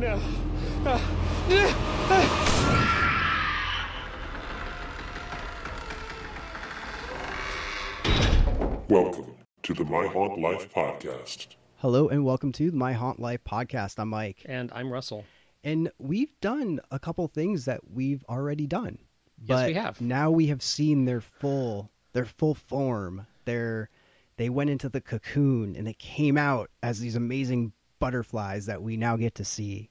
No. Welcome to the My Haunt Life podcast. Hello and welcome to My Haunt Life podcast. I'm Mike. And I'm Russell. And we've done a couple things that we've already done. But Yes, we have. Now we have seen their full their full form. Their they went into the cocoon and they came out as these amazing butterflies that we now get to see.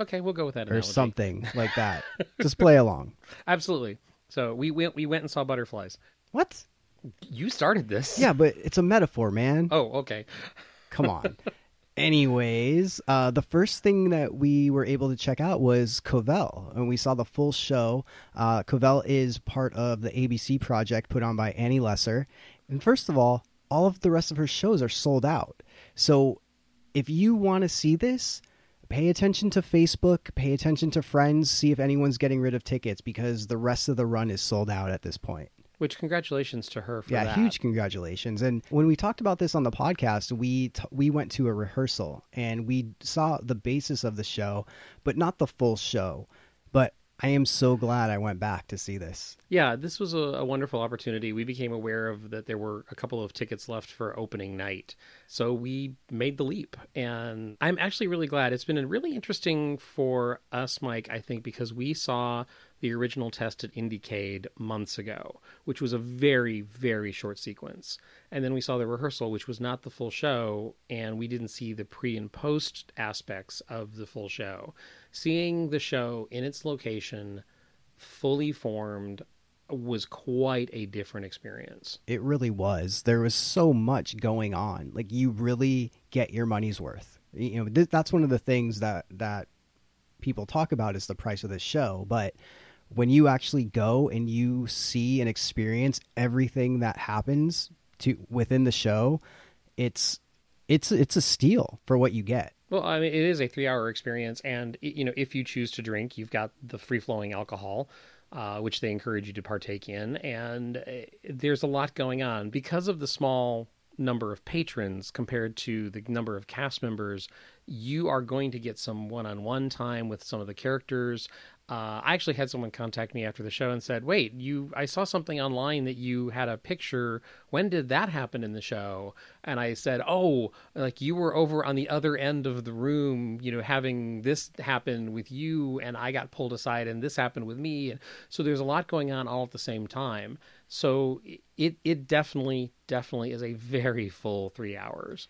Okay, we'll go with that Or analogy. something like that. Just play along. Absolutely. So we went we went and saw butterflies. What? You started this. Yeah, but it's a metaphor, man. Oh, okay. Come on. Anyways, uh, the first thing that we were able to check out was Covell, and we saw the full show. Uh, Covell is part of the ABC project put on by Annie Lesser. And first of all, all of the rest of her shows are sold out. So if you want to see this, pay attention to Facebook, pay attention to friends, see if anyone's getting rid of tickets because the rest of the run is sold out at this point. Which congratulations to her for Yeah, that. huge congratulations. And when we talked about this on the podcast, we t- we went to a rehearsal and we saw the basis of the show, but not the full show. But I am so glad I went back to see this. Yeah, this was a, a wonderful opportunity. We became aware of that there were a couple of tickets left for opening night. So we made the leap. And I'm actually really glad. It's been really interesting for us, Mike, I think, because we saw the original test at Indiecade months ago, which was a very, very short sequence. And then we saw the rehearsal, which was not the full show, and we didn't see the pre and post aspects of the full show. Seeing the show in its location, fully formed, was quite a different experience. It really was. There was so much going on. Like you really get your money's worth. You know, th- that's one of the things that that people talk about is the price of the show, but when you actually go and you see and experience everything that happens to within the show, it's it's it's a steal for what you get. Well, I mean, it is a three-hour experience, and you know, if you choose to drink, you've got the free-flowing alcohol, uh, which they encourage you to partake in, and uh, there's a lot going on because of the small number of patrons compared to the number of cast members. You are going to get some one-on-one time with some of the characters. Uh, I actually had someone contact me after the show and said, "Wait, you? I saw something online that you had a picture. When did that happen in the show?" And I said, "Oh, like you were over on the other end of the room, you know, having this happen with you, and I got pulled aside, and this happened with me." And so there's a lot going on all at the same time. So it it definitely definitely is a very full three hours.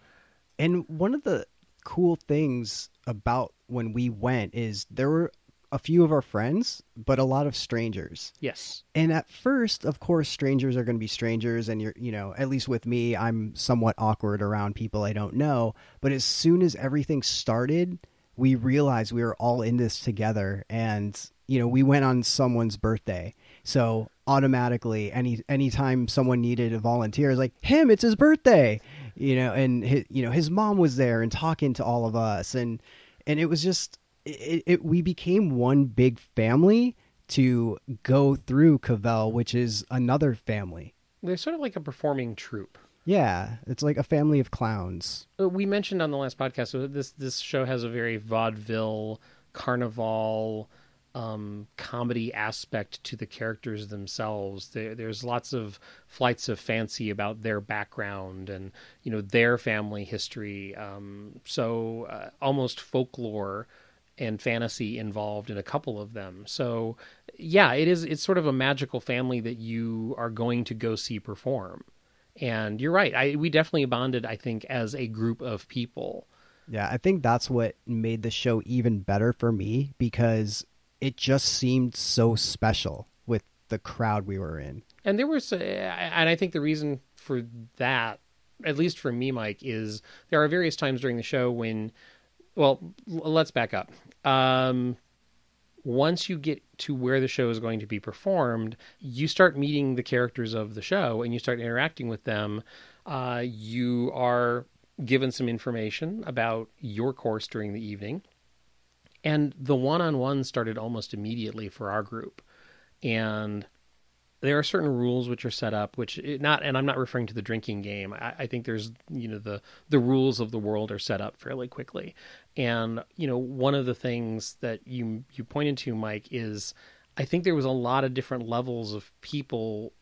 And one of the cool things about when we went is there were a few of our friends, but a lot of strangers. Yes. and at first of course strangers are going to be strangers and you're you know at least with me i'm somewhat awkward around people i don't know but as soon as everything started we realized we were all in this together and you know we went on someone's birthday so automatically any anytime someone needed a volunteer it's like him it's his birthday you know and his, you know his mom was there and talking to all of us and and it was just it, it we became one big family to go through Covell, which is another family. They're sort of like a performing troupe. Yeah, it's like a family of clowns. Uh, We mentioned on the last podcast this this show has a very vaudeville carnival um, comedy aspect to the characters themselves. There, there's lots of flights of fancy about their background and you know their family history. Um, so uh, almost folklore and fantasy involved in a couple of them. So yeah, it is. It's sort of a magical family that you are going to go see perform. And you're right. I we definitely bonded. I think as a group of people. Yeah, I think that's what made the show even better for me because it just seemed so special with the crowd we were in. And there was, uh, and I think the reason for that, at least for me, Mike, is there are various times during the show when, well, let's back up. Um, once you get to where the show is going to be performed, you start meeting the characters of the show and you start interacting with them. Uh, you are given some information about your course during the evening. And the one on one started almost immediately for our group. And there are certain rules which are set up which it not and i'm not referring to the drinking game. I, I, think there's you know the the rules of the world are set up fairly quickly. And you know one of the things that you you pointed to mike is i think there was a lot of different levels of people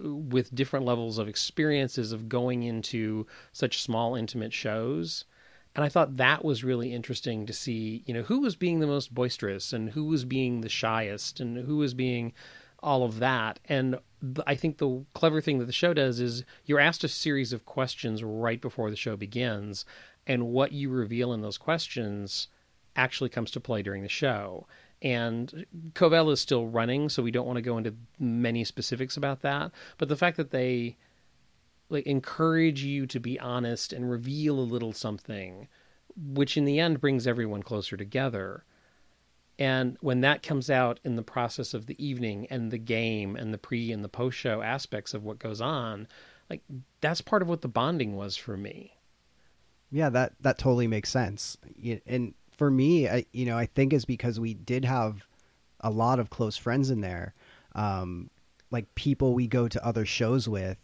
eh, with different levels of experiences of going into such small intimate shows. And i thought that was really interesting to see you know who was being the most boisterous and who was being the shyest and who was being all of that. And I think the clever thing that the show does is you're asked a series of questions right before the show begins, and what you reveal in those questions actually comes to play during the show. And Covell is still running, so we don't want to go into many specifics about that. But the fact that they like encourage you to be honest and reveal a little something, which in the end brings everyone closer together and when that comes out in the process of the evening and the game and the pre and the post show aspects of what goes on, like that's part of what the bonding was for me. Yeah, that that totally makes sense. And for me, I, you know, I think is because we did have a lot of close friends in there, um, like people we go to other shows with,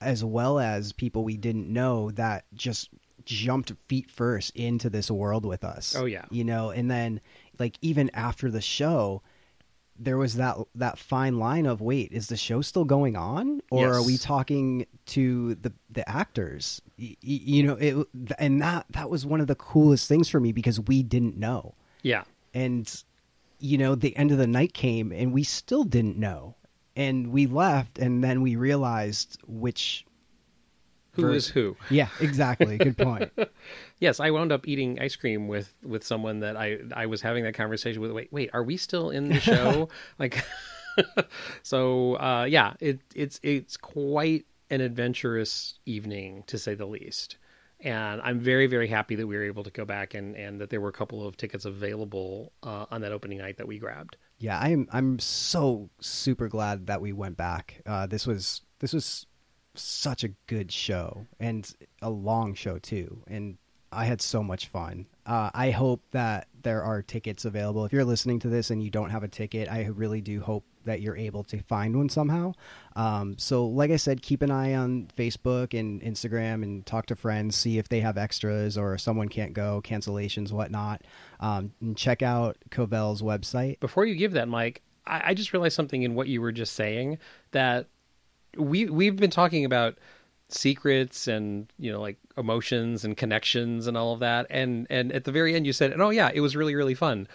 as well as people we didn't know that just jumped feet first into this world with us. Oh yeah, you know, and then like even after the show there was that that fine line of wait is the show still going on or yes. are we talking to the the actors y- you know it and that that was one of the coolest things for me because we didn't know yeah and you know the end of the night came and we still didn't know and we left and then we realized which who for, is who. Yeah, exactly. Good point. yes, I wound up eating ice cream with with someone that I I was having that conversation with. Wait, wait, are we still in the show? like, so uh, yeah, it it's it's quite an adventurous evening to say the least. And I'm very, very happy that we were able to go back and, and that there were a couple of tickets available uh, on that opening night that we grabbed. Yeah, I'm I'm so super glad that we went back. Uh, this was this was such a good show and a long show too. And I had so much fun. Uh, I hope that there are tickets available. If you're listening to this and you don't have a ticket, I really do hope that you're able to find one somehow. Um, so, like I said, keep an eye on Facebook and Instagram and talk to friends, see if they have extras or someone can't go, cancellations, whatnot. Um, and check out Covell's website. Before you give that, Mike, I, I just realized something in what you were just saying that we we've been talking about secrets and you know like emotions and connections and all of that and and at the very end you said oh yeah it was really really fun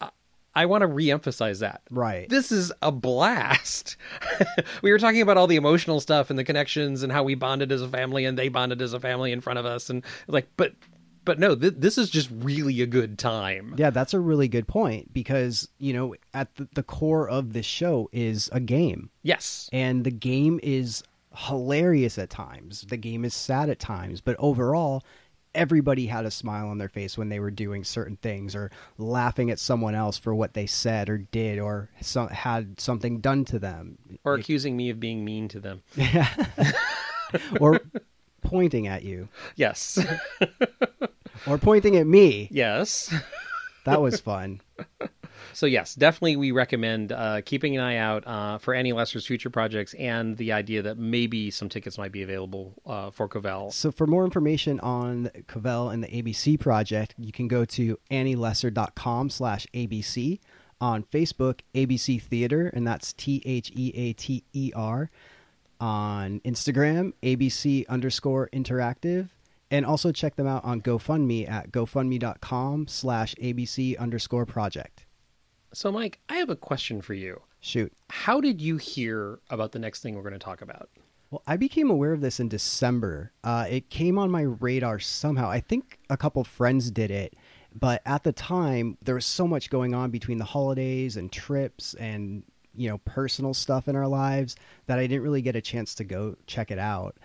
i, I want to reemphasize that right this is a blast we were talking about all the emotional stuff and the connections and how we bonded as a family and they bonded as a family in front of us and like but but no, th- this is just really a good time. Yeah, that's a really good point because, you know, at the, the core of this show is a game. Yes. And the game is hilarious at times. The game is sad at times, but overall, everybody had a smile on their face when they were doing certain things or laughing at someone else for what they said or did or some, had something done to them or accusing me of being mean to them. Yeah. or pointing at you. Yes. or pointing at me. Yes. that was fun. So yes, definitely we recommend uh, keeping an eye out uh, for Annie Lesser's future projects and the idea that maybe some tickets might be available uh, for Covell. So for more information on Covell and the ABC project, you can go to annielesser.com slash ABC. On Facebook, ABC Theater, and that's T H E A T E R on Instagram, ABC underscore interactive. And also check them out on GoFundMe at gofundme.com slash ABC underscore project. So, Mike, I have a question for you. Shoot. How did you hear about the next thing we're going to talk about? Well, I became aware of this in December. Uh, it came on my radar somehow. I think a couple friends did it, but at the time, there was so much going on between the holidays and trips and you know personal stuff in our lives that I didn't really get a chance to go check it out.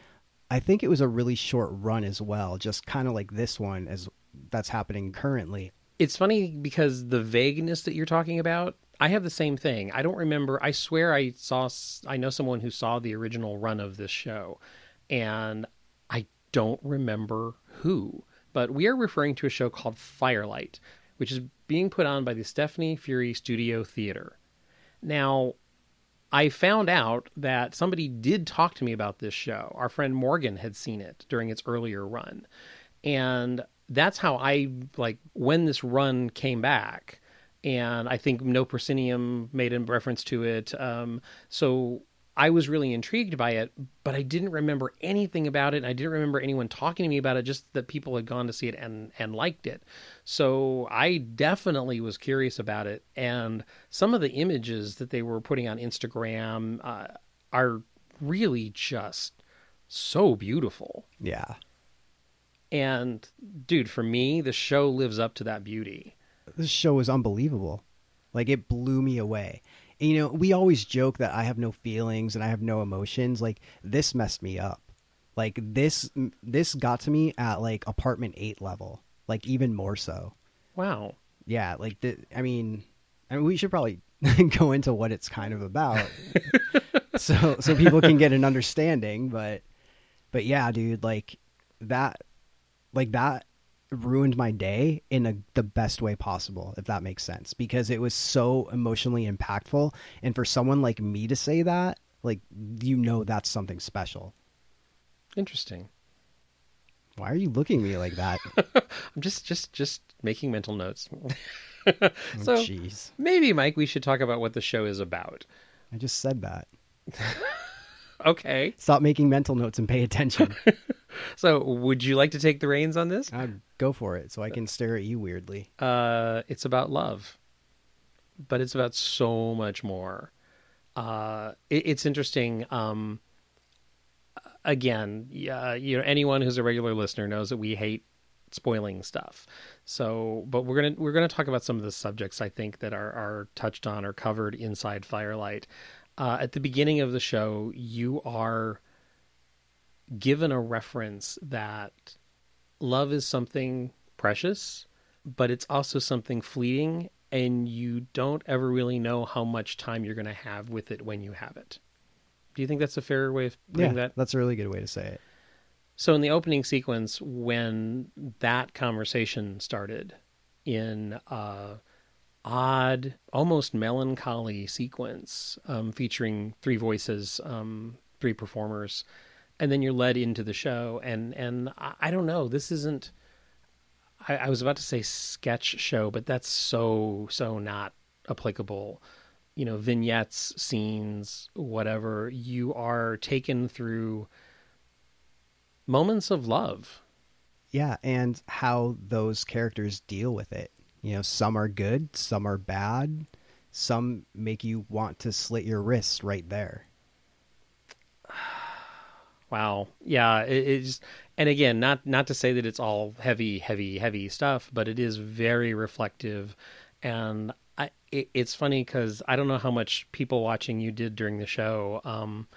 I think it was a really short run as well, just kind of like this one as that's happening currently. It's funny because the vagueness that you're talking about, I have the same thing. I don't remember. I swear I saw I know someone who saw the original run of this show and I don't remember who, but we are referring to a show called Firelight, which is being put on by the Stephanie Feury Studio Theater. Now, I found out that somebody did talk to me about this show. Our friend Morgan had seen it during its earlier run. And that's how I like when this run came back. And I think No Proscenium made a reference to it. Um, so I was really intrigued by it, but I didn't remember anything about it. I didn't remember anyone talking to me about it, just that people had gone to see it and, and liked it. So I definitely was curious about it. And some of the images that they were putting on Instagram uh, are really just so beautiful. Yeah. And dude, for me, the show lives up to that beauty. This show was unbelievable. Like it blew me away. And, you know, we always joke that I have no feelings and I have no emotions. Like this messed me up. Like this this got to me at like apartment 8 level. Like even more so. Wow. Yeah, like the I mean, I mean we should probably go into what it's kind of about. so so people can get an understanding, but but yeah, dude, like that like that ruined my day in a, the best way possible if that makes sense because it was so emotionally impactful and for someone like me to say that like you know that's something special Interesting. why are you looking at me like that I'm just just just making mental notes. Oh, so jeez maybe Mike, we should talk about what the show is about. i just said that Okay. stop making mental notes and pay attention So would you like to take the reins on this? I'll go for it so i can stare at you weirdly Uh, it's about love, but it's about so much more. Uh, it, it's interesting. Um, again, yeah, you know, anyone who's a regular listener knows that we hate spoiling stuff. So, but we're gonna we're gonna talk about some of the subjects I think that are are touched on or covered inside Firelight. Uh, at the beginning of the show, you are given a reference that love is something precious, but it's also something fleeting, and you don't ever really know how much time you're going to have with it when you have it. Do you think that's a fair way of putting yeah that? that's a really good way to say it So, in the opening sequence, when that conversation started in a odd, almost melancholy sequence um, featuring three voices, um, three performers, and then you're led into the show, and and I, I don't know, this isn't. I, I was about to say sketch show, but that's so so not applicable. You know, vignettes, scenes, whatever. You are taken through moments of love. yeah and how those characters deal with it you know some are good some are bad some make you want to slit your wrists right there Wow. Yeah, it, it's and again, not not to say that it's all heavy, heavy, heavy stuff, but it is very reflective, and I it, it's funny because I don't know how much people watching you did during the show. Um,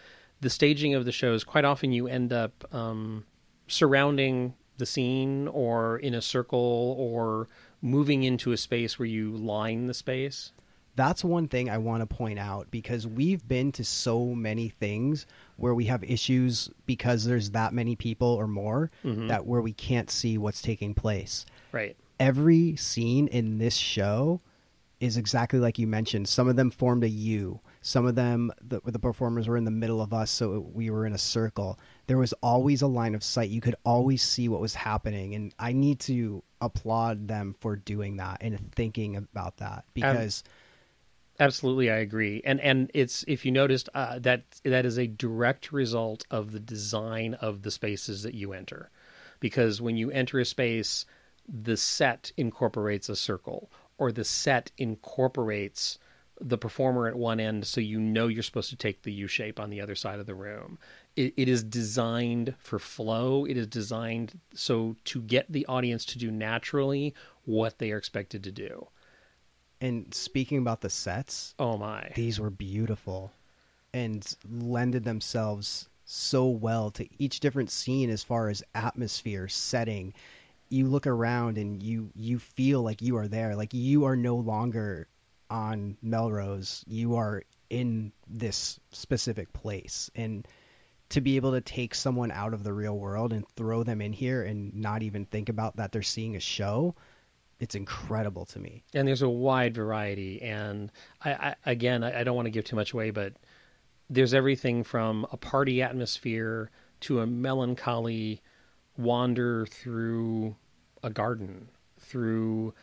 the staging of the shows quite often you end up um, surrounding the scene or in a circle or moving into a space where you line the space. that's one thing I want to point out because we've been to so many things where we have issues because there's that many people or more mm-hmm. that where we can't see what's taking place. Right. Every scene in this show is exactly like you mentioned. Some of them formed a U. Some of them, the, the performers were in the middle of us, so we were in a circle. There was always a line of sight. You could always see what was happening, and I need to applaud them for doing that and thinking about that um, because Absolutely, I agree. And and it's if you noticed uh, that that is a direct result of the design of the spaces that you enter, because when you enter a space, the set incorporates a circle, or the set incorporates the performer at one end, so you know you're supposed to take the U shape on the other side of the room. It, it is designed for flow. It is designed so to get the audience to do naturally what they are expected to do. And speaking about the sets, Oh my! these were beautiful and lended themselves so well to each different scene as far as atmosphere, setting. You look around and you you feel like you are there, like you are no longer on Melrose. You are in this specific place and to be able to take someone out of the real world and throw them in here and not even think about that they're seeing a show, it's incredible to me. and there's a wide variety and I, I again I, I don't want to give too much away but there's everything from a party atmosphere to a melancholy wander through a garden, through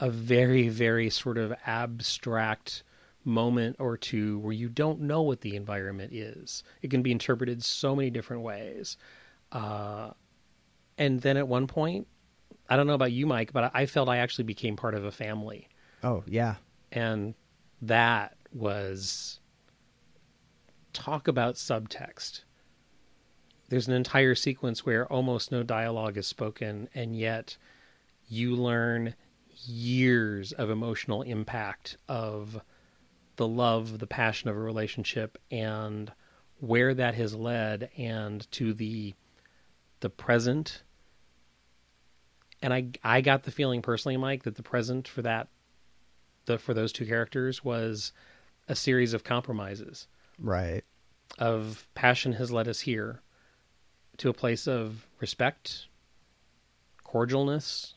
a very, very sort of abstract moment or two where you don't know what the environment is. It can be interpreted so many different ways. Uh, and then at one point, I don't know about you, Mike, but I felt I actually became part of a family. Oh, yeah. And that was talk about subtext. There's an entire sequence where almost no dialogue is spoken, and yet you learn years of emotional impact of the love, the passion of a relationship, and where that has led, and to the the present. And I I got the feeling personally, Mike, that the present for that the for those two characters was a series of compromises. Right. Of passion has led us here to a place of respect, cordialness.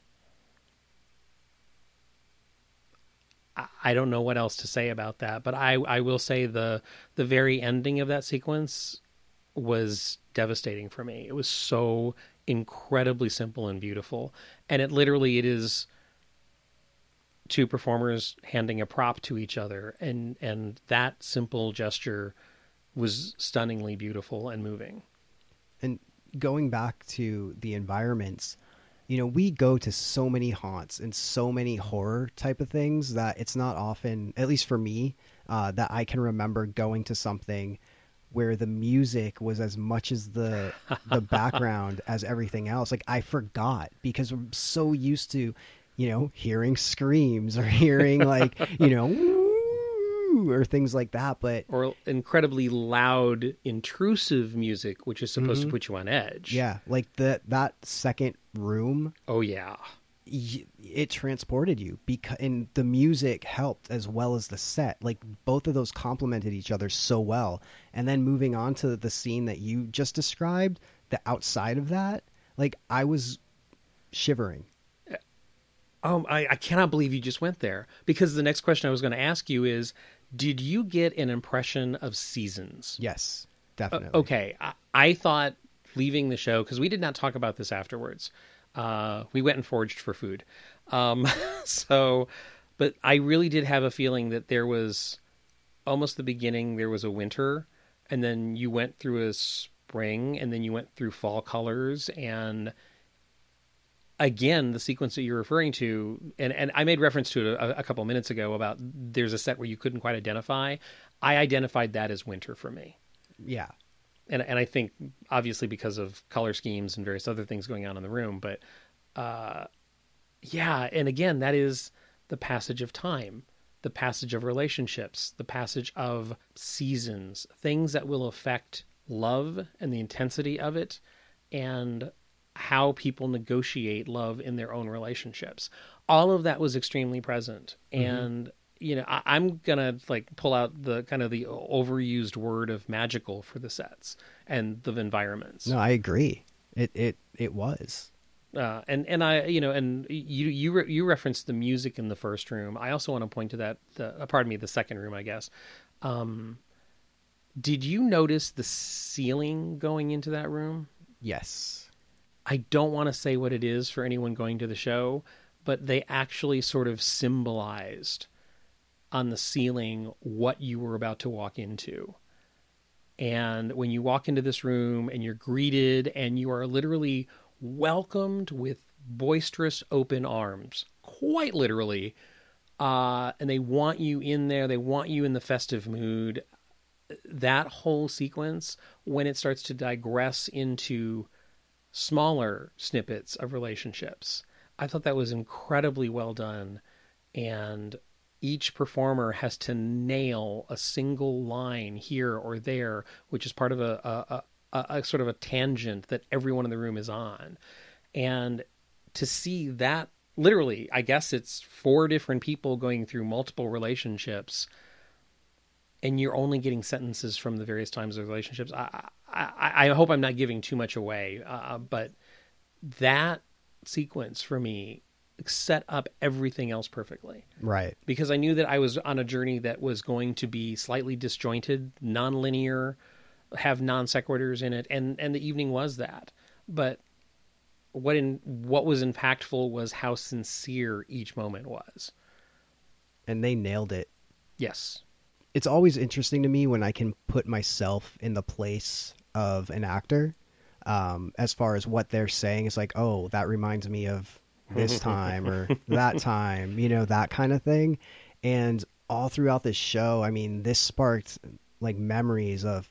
I don't know what else to say about that, but I, I will say the the very ending of that sequence was devastating for me. It was so incredibly simple and beautiful, and it literally it is two performers handing a prop to each other. And and that simple gesture was stunningly beautiful and moving. And going back to the environments you know we go to so many haunts and so many horror type of things that it's not often at least for me uh, that i can remember going to something where the music was as much as the the background as everything else like i forgot because i'm so used to you know, hearing screams or hearing like, you know, or things like that. But or incredibly loud, intrusive music, which is supposed mm-hmm. to put you on edge. Yeah, like the that second room. Oh yeah, it transported you because and the music helped as well as the set. Like both of those complemented each other so well. And then moving on to the scene that you just described, the outside of that, like I was shivering um, I, I cannot believe you just went there because the next question I was going to ask you is Did you get an impression of seasons? Yes, definitely. Uh, okay. I, I, thought leaving the show, because we did not talk about this afterwards, uh, we went and foraged for food. Um, so, but I really did have a feeling that there was almost the beginning, there was a winter, and then you went through a spring, and then you went through fall colors, and again the sequence that you're referring to and, and i made reference to it a, a couple minutes ago about there's a set where you couldn't quite identify. I identified that as winter for me. Yeah and and i think obviously because of color schemes and various other things going on in the room but uh yeah and again that is the passage of time the passage of relationships the passage of seasons things that will affect love and the intensity of it and how people negotiate love in their own relationships. All of that was extremely present. Mm-hmm. And you know, I, am gonna like pull out the kind of the overused word of magical for the sets and the environments. No, I agree. It it it was. Uh, and and I you know and you you re- you referenced the music in the first room. I also want to point to that. The, uh, pardon me, the second room, I guess. Um, did you notice the ceiling going into that room? Yes. I don't want to say what it is for anyone going to the show, but they actually sort of symbolized on the ceiling what you were about to walk into. And when you walk into this room and you're greeted and you are literally welcomed with boisterous open arms, quite literally, uh, and they want you in there, they want you in the festive mood. That whole sequence, when it starts to digress into smaller snippets of relationships. I thought that was incredibly well done. And each performer has to nail a single line here or there, which is part of a, a, a, a sort of a tangent that everyone in the room is on. And to see that literally, I guess it's four different people going through multiple relationships and you're only getting sentences from the various times of relationships. I, I, I hope I'm not giving too much away, uh, but that sequence for me set up everything else perfectly Right. because I knew that I was on a journey that was going to be slightly disjointed, non-linear, have non sequiturs in it, and and the evening was that. But what in what was impactful was how sincere each moment was. And they nailed it. Yes, It's always interesting to me when I can put myself in the place of an actor. Um, as far as what they're saying, it's like, oh, that reminds me of this time or that time, you know, that kind of thing. And all throughout this show, I mean, this sparked like memories of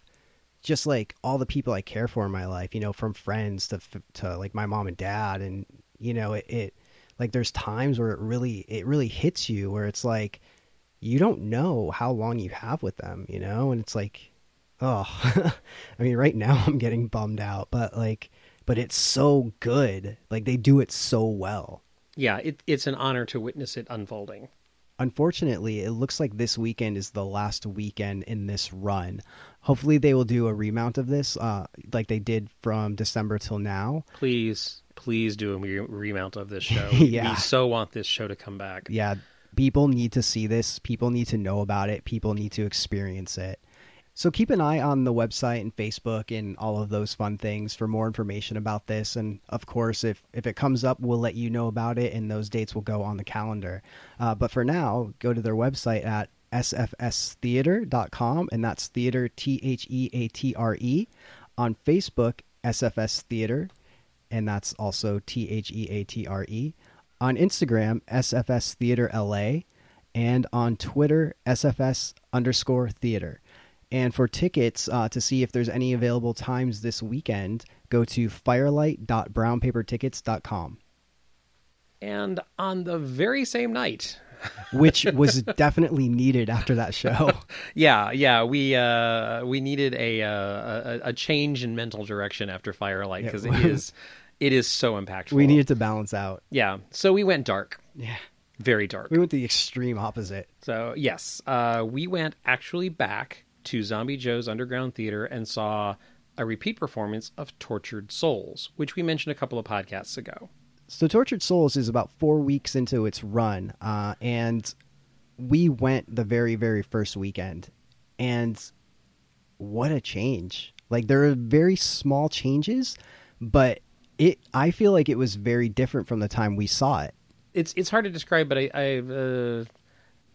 just like all the people I care for in my life, you know, from friends to to like my mom and dad, and you know, it, it like there's times where it really it really hits you where it's like you don't know how long you have with them, you know, and it's like, oh, I mean, right now I'm getting bummed out, but like, but it's so good, like they do it so well. yeah, it, it's an honor to witness it unfolding. Unfortunately, it looks like this weekend is the last weekend in this run. Hopefully, they will do a remount of this, uh, like they did from December till now. Please, please do a re- remount of this show. Yeah. we so want this show to come back. Yeah, people need to see this. People need to know about it. People need to experience it. So keep an eye on the website and Facebook and all of those fun things for more information about this. And of course, if if it comes up, we'll let you know about it, and those dates will go on the calendar. Uh, but for now, go to their website at sfstheater.com, and that's theater T H E A T R E. On Facebook, SFS Theater, and that's also T H E A T R E. On Instagram, SFS Theater LA, and on Twitter, SFS underscore theater. And for tickets uh, to see if there's any available times this weekend, go to firelight.brownpapertickets.com, And on the very same night, which was definitely needed after that show. yeah, yeah, we uh, we needed a, uh, a a change in mental direction after Firelight Yeah. because it is it is so impactful. we needed to balance out. yeah. So we went dark, Yeah. very dark. We went the extreme opposite. So yes, uh, we went actually back to Zombie Joe's Underground Theater and saw a repeat performance of Tortured Souls, which we mentioned a couple of podcasts ago. So Tortured Souls is about four weeks into its run, uh, and we went the very, very first weekend, and what a change! Like there are very small changes, but it I feel like it was very different from the time we saw it. It's it's hard to describe, but I, I uh,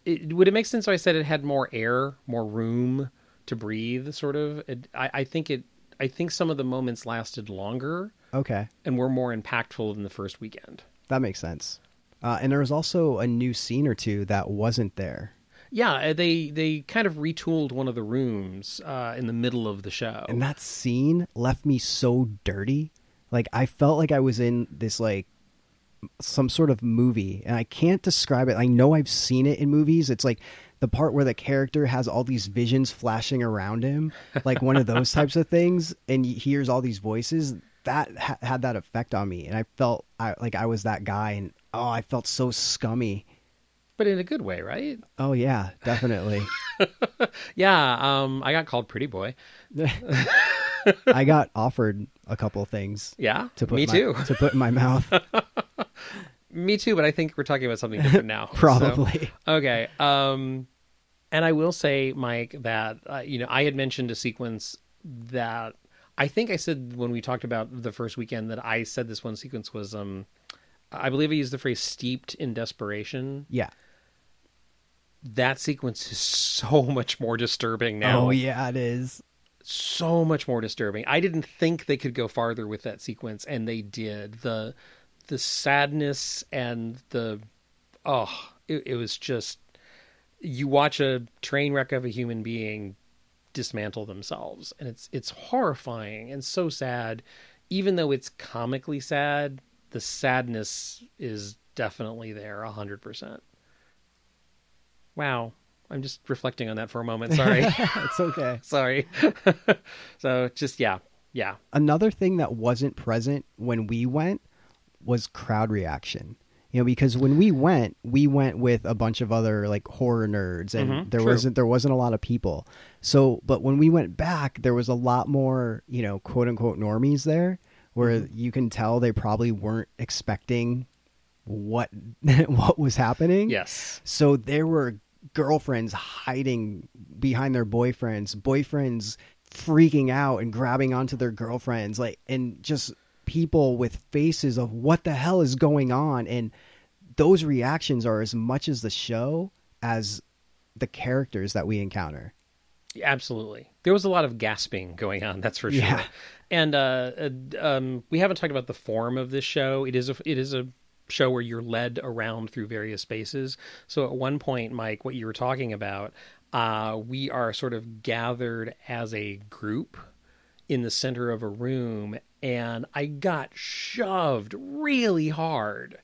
it, would it make sense if I said it had more air, more room to breathe? Sort of. It, I, I think it. I think some of the moments lasted longer Okay, and were more impactful than the first weekend. that makes sense. Uh, and there was also a new scene or two that wasn't there. Yeah, uh, they they kind of retooled one of the rooms uh, in the middle of the show. And that scene left me so dirty. Like I felt like I was in this like some sort of movie and I can't describe it. I know I've seen it in movies. It's like the part where the character has all these visions flashing around him, like one of those types of things and he hears all these voices. That ha- had that effect on me and I felt I, like I was that guy and oh, I felt so scummy. but in a good way, right? Oh yeah, definitely. Yeah, um, I got called pretty boy. I got offered a couple things Yeah, to put me my- too. to put in my mouth. me too. But I think we're talking about something different now. So- Probably. okay. Um, and I will say, Mike, that uh, you know I had mentioned a sequence that I think I said when we talked about the first weekend that I said this one sequence was um, I believe I used the phrase "steeped in desperation." Yeah. That sequence is so much more disturbing now. Oh yeah, it is. so much more disturbing. I didn't think they could go farther with that sequence, and they did. the The sadness and the oh, it, it was just you watch a train wreck of a human being dismantle themselves, and it's it's horrifying and so sad. Even though it's comically sad, the sadness is definitely there, a hundred percent. Wow. I'm just reflecting on that for a moment. Sorry. it's okay. Sorry. so just yeah, yeah. Another thing that wasn't present when we went was crowd reaction. You know, because when we went, we went with a bunch of other like horror nerds, and Mhm, there true. wasn't there wasn't a lot of people. So, but when we went back, there was a lot more, you know, quote unquote normies there, where Mm-hmm. you can tell they probably weren't expecting what what was happening. Yes. So there were girlfriends hiding behind their boyfriends, boyfriends freaking out and grabbing onto their girlfriends, like and just people with faces of what the hell is going on and those reactions are as much as the show as the characters that we encounter. Absolutely. There was a lot of gasping going on, that's for sure. Yeah. And uh, uh, um, we haven't talked about the form of this show. It is a it is a show where you're led around through various spaces. So at one point, Mike, what you were talking about, uh, we are sort of gathered as a group in the center of a room, and I got shoved really hard.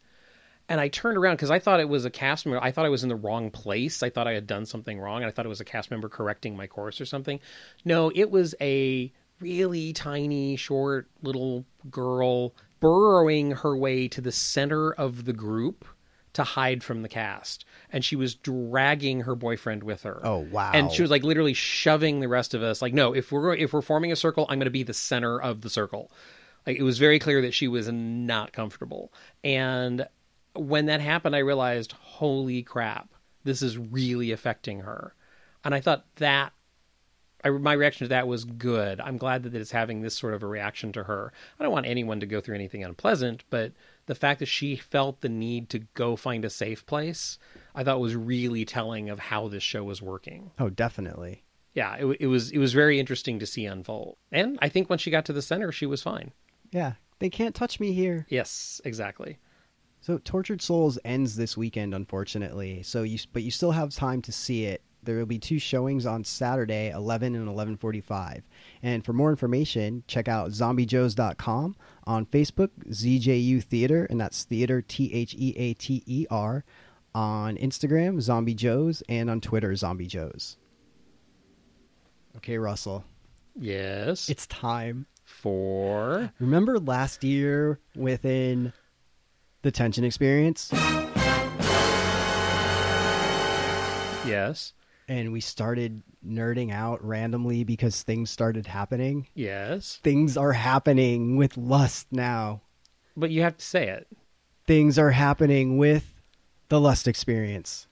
And I turned around because I thought it was a cast member. I thought I was in the wrong place. I thought I had done something wrong. And I thought it was a cast member correcting my course or something. No, it was a really tiny, short little girl burrowing her way to the center of the group to hide from the cast. And she was dragging her boyfriend with her. Oh, wow. And she was like literally shoving the rest of us. Like, no, if we're if we're forming a circle, I'm going to be the center of the circle. Like it was very clear that she was not comfortable. And when that happened, I realized, holy crap, this is really affecting her. And I thought that I, my reaction to that was good. I'm glad that it's having this sort of a reaction to her. I don't want anyone to go through anything unpleasant, but the fact that she felt the need to go find a safe place, I thought was really telling of how this show was working. Oh, definitely. Yeah, it, it was it was very interesting to see unfold. And I think when she got to the center, she was fine. Yeah. They can't touch me here. Yes, exactly. So Tortured Souls ends this weekend, unfortunately. So you, but you still have time to see it. There will be two showings on Saturday, 11 and 11:45. And for more information, check out zombiejoes.com on Facebook, ZJU Theater, and that's theater T H E A T E R. On Instagram, Zombie Joes, and on Twitter, Zombie Joes. Okay, Russell, Yes. it's time. for Remember last year within the tension experience? yes. And we started nerding out randomly because things started happening. Yes. Things are happening with lust now. But you have to say it. Things are happening with the lust experience.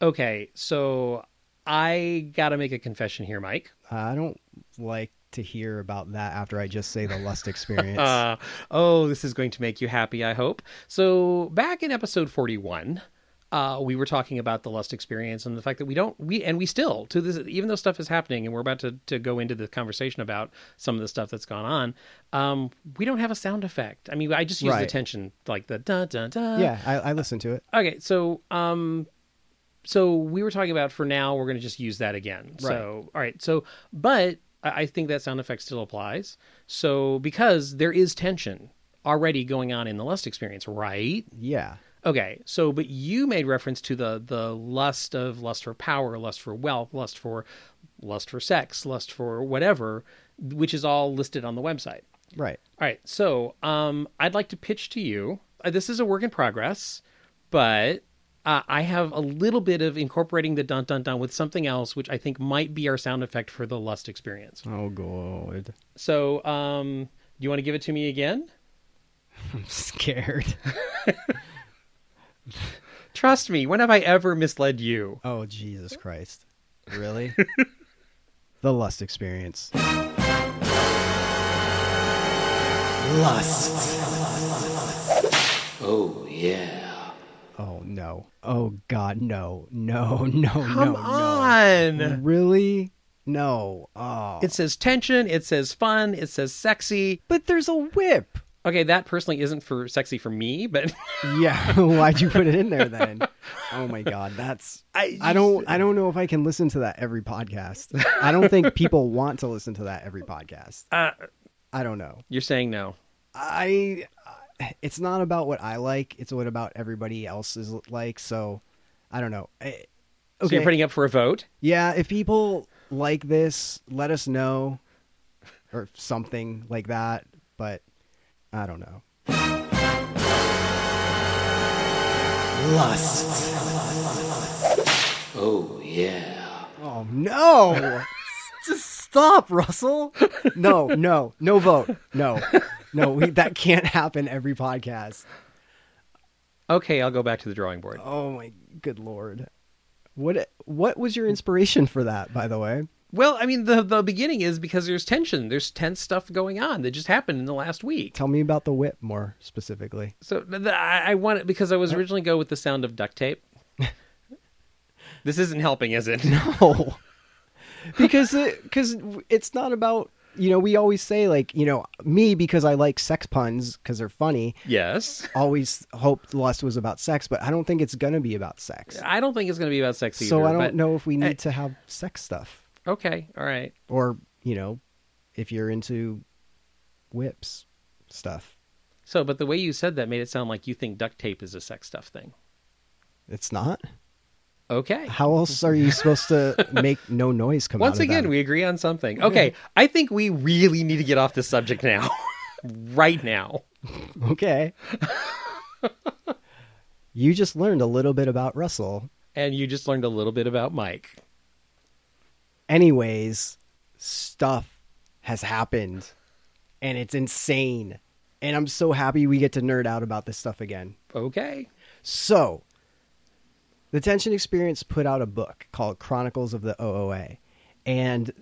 Okay, so I got to make a confession here, Mike. I don't like to hear about that after I just say the lust experience. Uh, oh, this is going to make you happy, I hope. So, back in episode 41, uh, we were talking about the lust experience and the fact that we don't, we, and we still, to this, even though stuff is happening and we're about to, to go into the conversation about some of the stuff that's gone on, um, we don't have a sound effect. I mean, I just use the tension, like the da da da. yeah, I, I listened to it. Okay, so um so we were talking about for now we're going to just use that again. So all right, so but I I think that sound effect still applies. So because there is tension already going on in the lust experience, right? Yeah. Okay, so but you made reference to the the lust of lust for power, lust for wealth, lust for lust for sex, lust for whatever, which is all listed on the website. Right. All right, so um, I'd like to pitch to you. Uh, this is a work in progress, but uh, I have a little bit of incorporating the dun dun dun with something else, which I think might be our sound effect for the lust experience. Oh, God. So, um, do you want to give it to me again? I'm scared. Trust me. When have I ever misled you? Oh, Jesus Christ. Really? the lust experience. Lust. Oh, yeah. Oh, no. Oh, God. No. No, no, Come no, no. on. Really? No. Oh. It says tension. It says fun. It says sexy. but there's a whip. Okay, that personally isn't for sexy for me, but Yeah. Why'd you put it in there then? Oh my god, that's I, I don't I don't know if I can listen to that every podcast. I don't think people want to listen to that every podcast. Uh, I don't know. you're saying no. I it's not about what I like, it's what about everybody else is like, so I don't know. I, So you're putting up for a vote. Yeah, if people like this, let us know or something like that, but I don't know. Lust. Oh, yeah. Oh no! Just stop, Russell. No, no, no vote. No, no. We, that can't happen every podcast. Okay, I'll go back to the drawing board. Oh my good lord. What what was your inspiration for that, by the way? Well, I mean, the the beginning is because there's tension. There's tense stuff going on that just happened in the last week. Tell me about the whip more specifically. So th- th- I I want it because I was uh, originally go with the sound of duct tape. this isn't helping, is it? No. because it, cause it's not about, you know, we always say like, you know, me because I like sex puns because they're funny, Yes. always hoped Lust was about sex, but I don't think it's going to be about sex. I don't think it's going to be about sex either. So I don't but- know if we need to have sex stuff Okay, all right. or, you know, if you're into whips stuff. So, but the way you said that made it sound like you think duct tape is a sex stuff thing. It's not. Okay. How else are you supposed to make no noise come out? Once again, them? we agree on something. Okay, I think we really need to get off this subject now. right now. Okay. you just learned a little bit about Russell. And you just learned a little bit about Mike. Anyways, stuff has happened and it's insane. And I'm so happy we get to nerd out about this stuff again. Okay. So, the Tension Experience put out a book called Chronicles of the OOA. And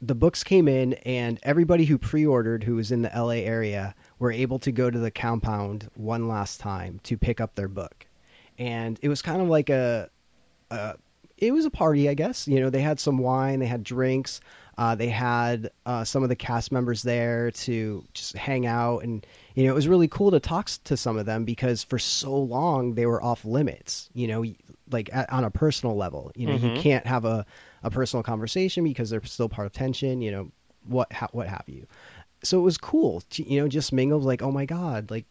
the books came in, and everybody who pre ordered who was in the LA area were able to go to the compound one last time to pick up their book. And it was kind of like a, a it was a party, I guess. You know, they had some wine, they had drinks, uh, they had uh, some of the cast members there to just hang out, and you know, it was really cool to talk to some of them because for so long they were off limits. You know, like at, on a personal level. You know, you can't have a, a personal conversation because they're still part of tension. You know, what ha- what have you. So it was cool. To, you know, just mingled like, oh my god, like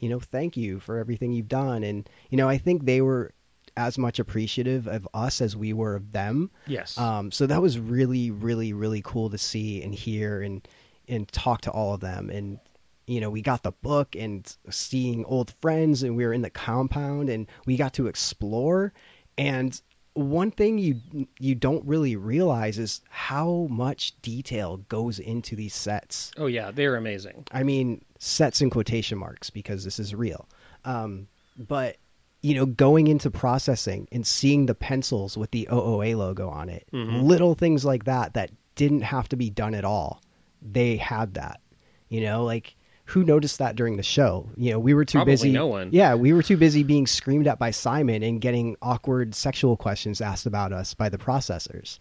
you know, thank you for everything you've done. And, you know, I think they were as much appreciative of us as we were of them. Yes. Um, so that was really, really, really cool to see and hear and, and talk to all of them. And, you know, we got the book and seeing old friends and we were in the compound and we got to explore. And one thing you you don't really realize is how much detail goes into these sets. oh, yeah, they're amazing. I mean, sets in quotation marks because this is real. Um, but you know, going into processing and seeing the pencils with the OOA logo on it, mm-hmm. little things like that that didn't have to be done at all, they had that. You know, like who noticed that during the show? You know, we were too Probably busy. no one. Yeah, we were too busy being screamed at by Simon and getting awkward sexual questions asked about us by the processors.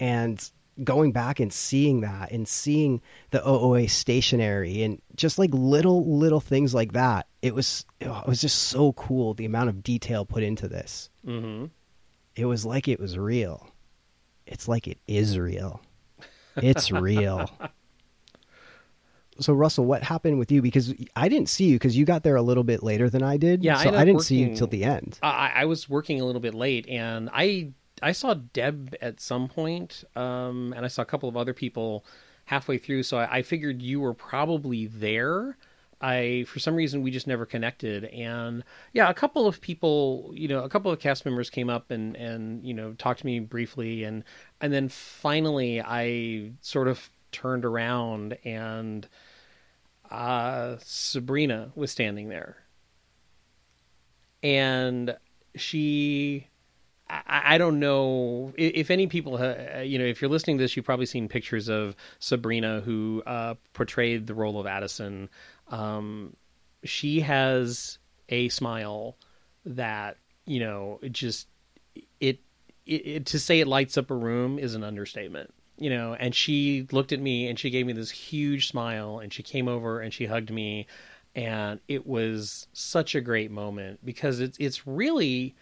And going back and seeing that and seeing the OOA stationary and just like little little things like that, it was it was just so cool the amount of detail put into this. hmm It was like it was real. It's like it is real. It's real. So Russell, what happened with you? Because I didn't see you because you got there a little bit later than I did. Yeah, I so ended I, didn't see you till the end. I, I was working a little bit late, and I I saw Deb at some point, um, and I saw a couple of other people halfway through. So I, I figured you were probably there. I for some reason we just never connected, and yeah, a couple of people, you know, a couple of cast members came up and and you know talked to me briefly, and and then finally I sort of turned around and uh, Sabrina was standing there and she I, don't know. If any people you know if you're listening to this you've probably seen pictures of sabrina who uh, portrayed the role of addison. Um, she has a smile that you know it just it, it, it to say it lights up a room is an understatement you know. And she looked at me and she gave me this huge smile and she came over and she hugged me. And it was such a great moment because it's it's really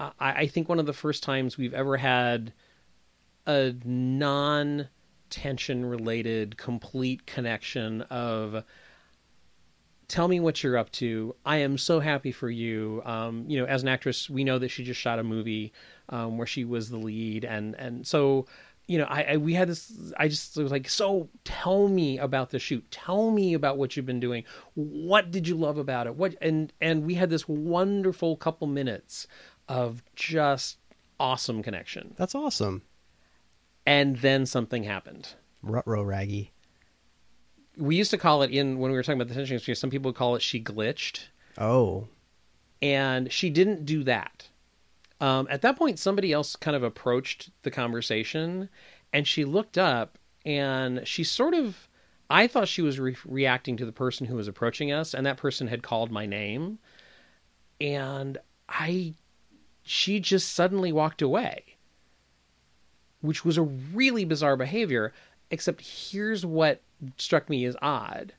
I, I think one of the first times we've ever had a non tension related complete connection of tell me what you're up to. I am so happy for you. Um, you know, as an actress, we know that she just shot a movie um, where she was the lead, and and so you know, I, I we had this. I just was like, so tell me about the shoot. Tell me about what you've been doing. What did you love about it? What and and we had this wonderful couple minutes of just awesome connection, That's awesome. and then something happened. Rutro raggy. We used to call it in when we were talking about the tension experience. Some people would call it she glitched. Oh, And she didn't do that. Um, at that point, somebody else kind of approached the conversation, and she looked up and she sort of. I thought she was re- reacting to the person who was approaching us, and that person had called my name. And I. She just suddenly walked away, which was a really bizarre behavior. Except here's what struck me as odd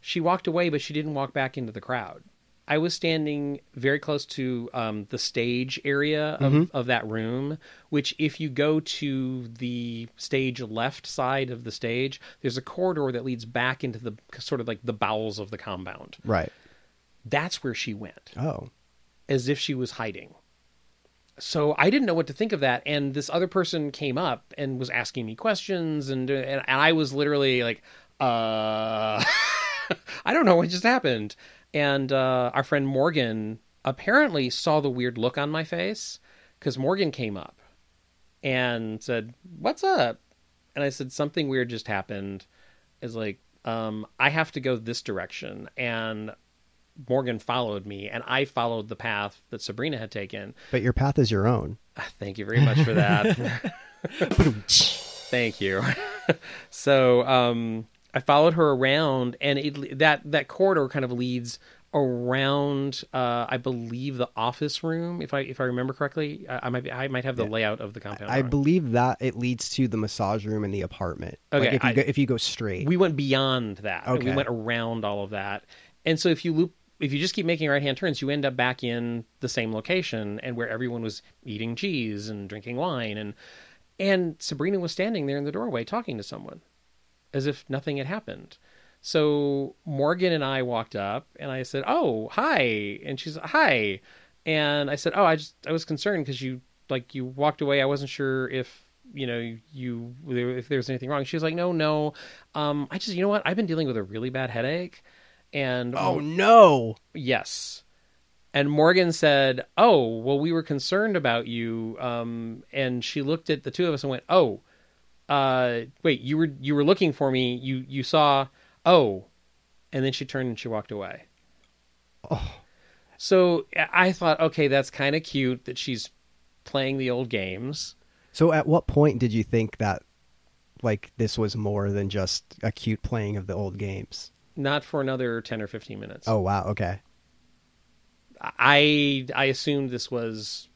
she walked away, but she didn't walk back into the crowd. I was standing very close to um, the stage area of, of that room, which, if you go to the stage left side of the stage, there's a corridor that leads back into the sort of like the bowels of the compound. Right. That's where she went, Oh. as if she was hiding. So I didn't know what to think of that, and this other person came up and was asking me questions, and and, and I was literally like, uh. I don't know what just happened. And uh, our friend Morgan apparently saw the weird look on my face because Morgan came up and said, "What's up?" And I said, "Something weird just happened." Is like, um, I have to go this direction, and Morgan followed me, and I followed the path that Sabrina had taken. But your path is your own. Thank you very much for that. Thank you. so um, I followed her around, and it that that corridor kind of leads around. Uh, I believe the office room, if I if I remember correctly. I, I might be, I might have the layout of the compound. I wrong. believe that it leads to the massage room and the apartment. Okay, like if you I- go, if you go straight. we went beyond that. and We went around all of that. And so if you loop if you just keep making right hand turns, you end up back in the same location and where everyone was eating cheese and drinking wine and and Sabrina was standing there in the doorway talking to someone as if nothing had happened. So Morgan and I walked up and I said, "Oh, hi." And she's, "Hi." And I said, "Oh, I just I was concerned because you like you walked away. I wasn't sure if you know you if there was anything wrong." She was like, "No, no. Um, I just you know what? I've been dealing with a really bad headache." And oh no! Yes. And Morgan said, "Oh, well, we were concerned about you." Um, and she looked at the two of us and went, "Oh, uh, wait, you were you were looking for me. You you saw, oh," and then she turned and she walked away. Oh. So I thought, okay, that's kind of cute that she's playing the old games. So at what point did you think that like this was more than just a cute playing of the old games? Not for another ten or fifteen minutes. Oh wow, okay. I I assumed this was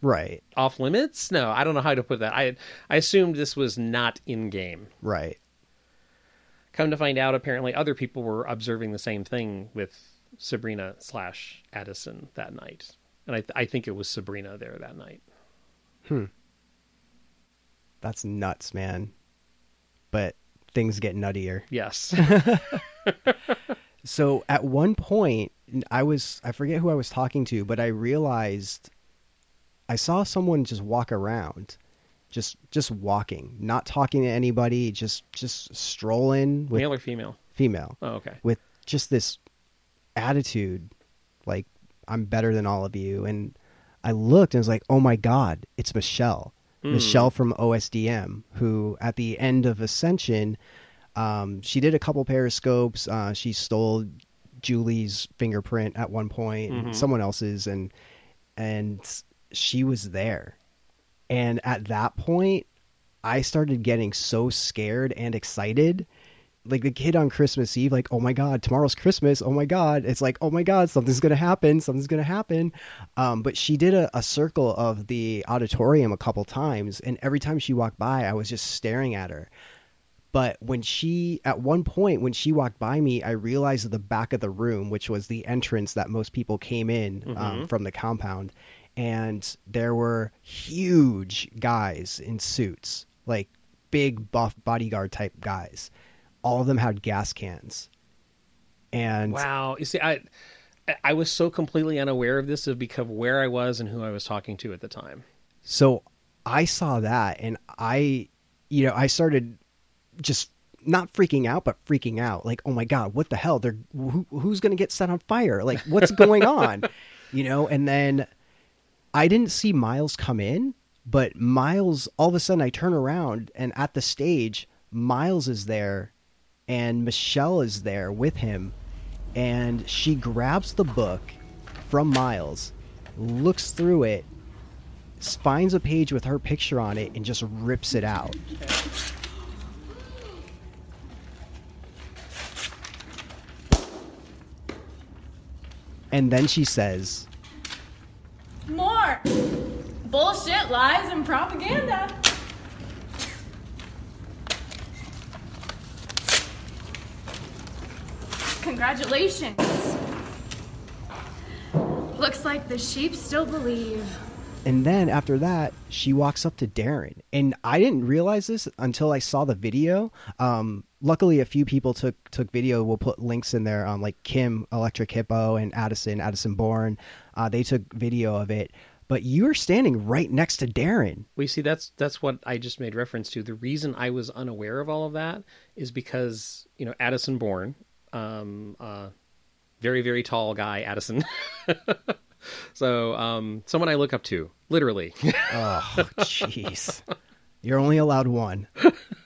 Right. off limits. No, I don't know how to put that. I I assumed this was not in game. Right. Come to find out, apparently other people were observing the same thing with Sabrina slash Addison that night, and I I think it was Sabrina there that night. Hmm. That's nuts, man. But things get nuttier. Yes. So at one point, I was I forget who I was talking to, but I realized I saw someone just walk around, just just walking, not talking to anybody, just just strolling with Male or female? female Oh, okay. with just this attitude, like I'm better than all of you. And I looked and was like, oh my god, it's Michelle, Michelle from OSDM, who at the end of Ascension, um, she did a couple periscopes. Uh, she stole Julie's fingerprint at one point, and someone else's, and and she was there. And at that point, I started getting so scared and excited. Like the kid on Christmas Eve, like, oh my God, tomorrow's Christmas. Oh my God. It's like, oh my God, something's going to happen. Something's going to happen. Um, but she did a, a circle of the auditorium a couple times. And every time she walked by, I was just staring at her. But when she, at one point, when she walked by me, I realized the back of the room, which was the entrance that most people came in um, from the compound, and there were huge guys in suits, like big buff bodyguard type guys. All of them had gas cans. And Wow. You see, I I was so completely unaware of this of because of where I was and who I was talking to at the time. So I saw that and I, you know, I started just not freaking out, but freaking out. Like, oh my God, what the hell? They're, who, who's going to get set on fire? Like, what's going on? You know, and then I didn't see Miles come in, but Miles, all of a sudden I turn around and at the stage, Miles is there and Michelle is there with him. And she grabs the book from Miles, looks through it, finds a page with her picture on it, and just rips it out. And then she says, More bullshit, lies, and propaganda. Congratulations. Looks like the sheep still believe. And then after that, she walks up to Darren. And I didn't realize this until I saw the video. Um, luckily, a few people took took video. We'll put links in there. Um, like Kim, Electric Hippo, and Addison, Addison Bourne. Uh, they took video of it. But you are standing right next to Darren. We see that's that's what I just made reference to. The reason I was unaware of all of that is because you know Addison Bourne, um, uh, very very tall guy, Addison. so um, someone I look up to, literally. Oh, jeez. You're only allowed one.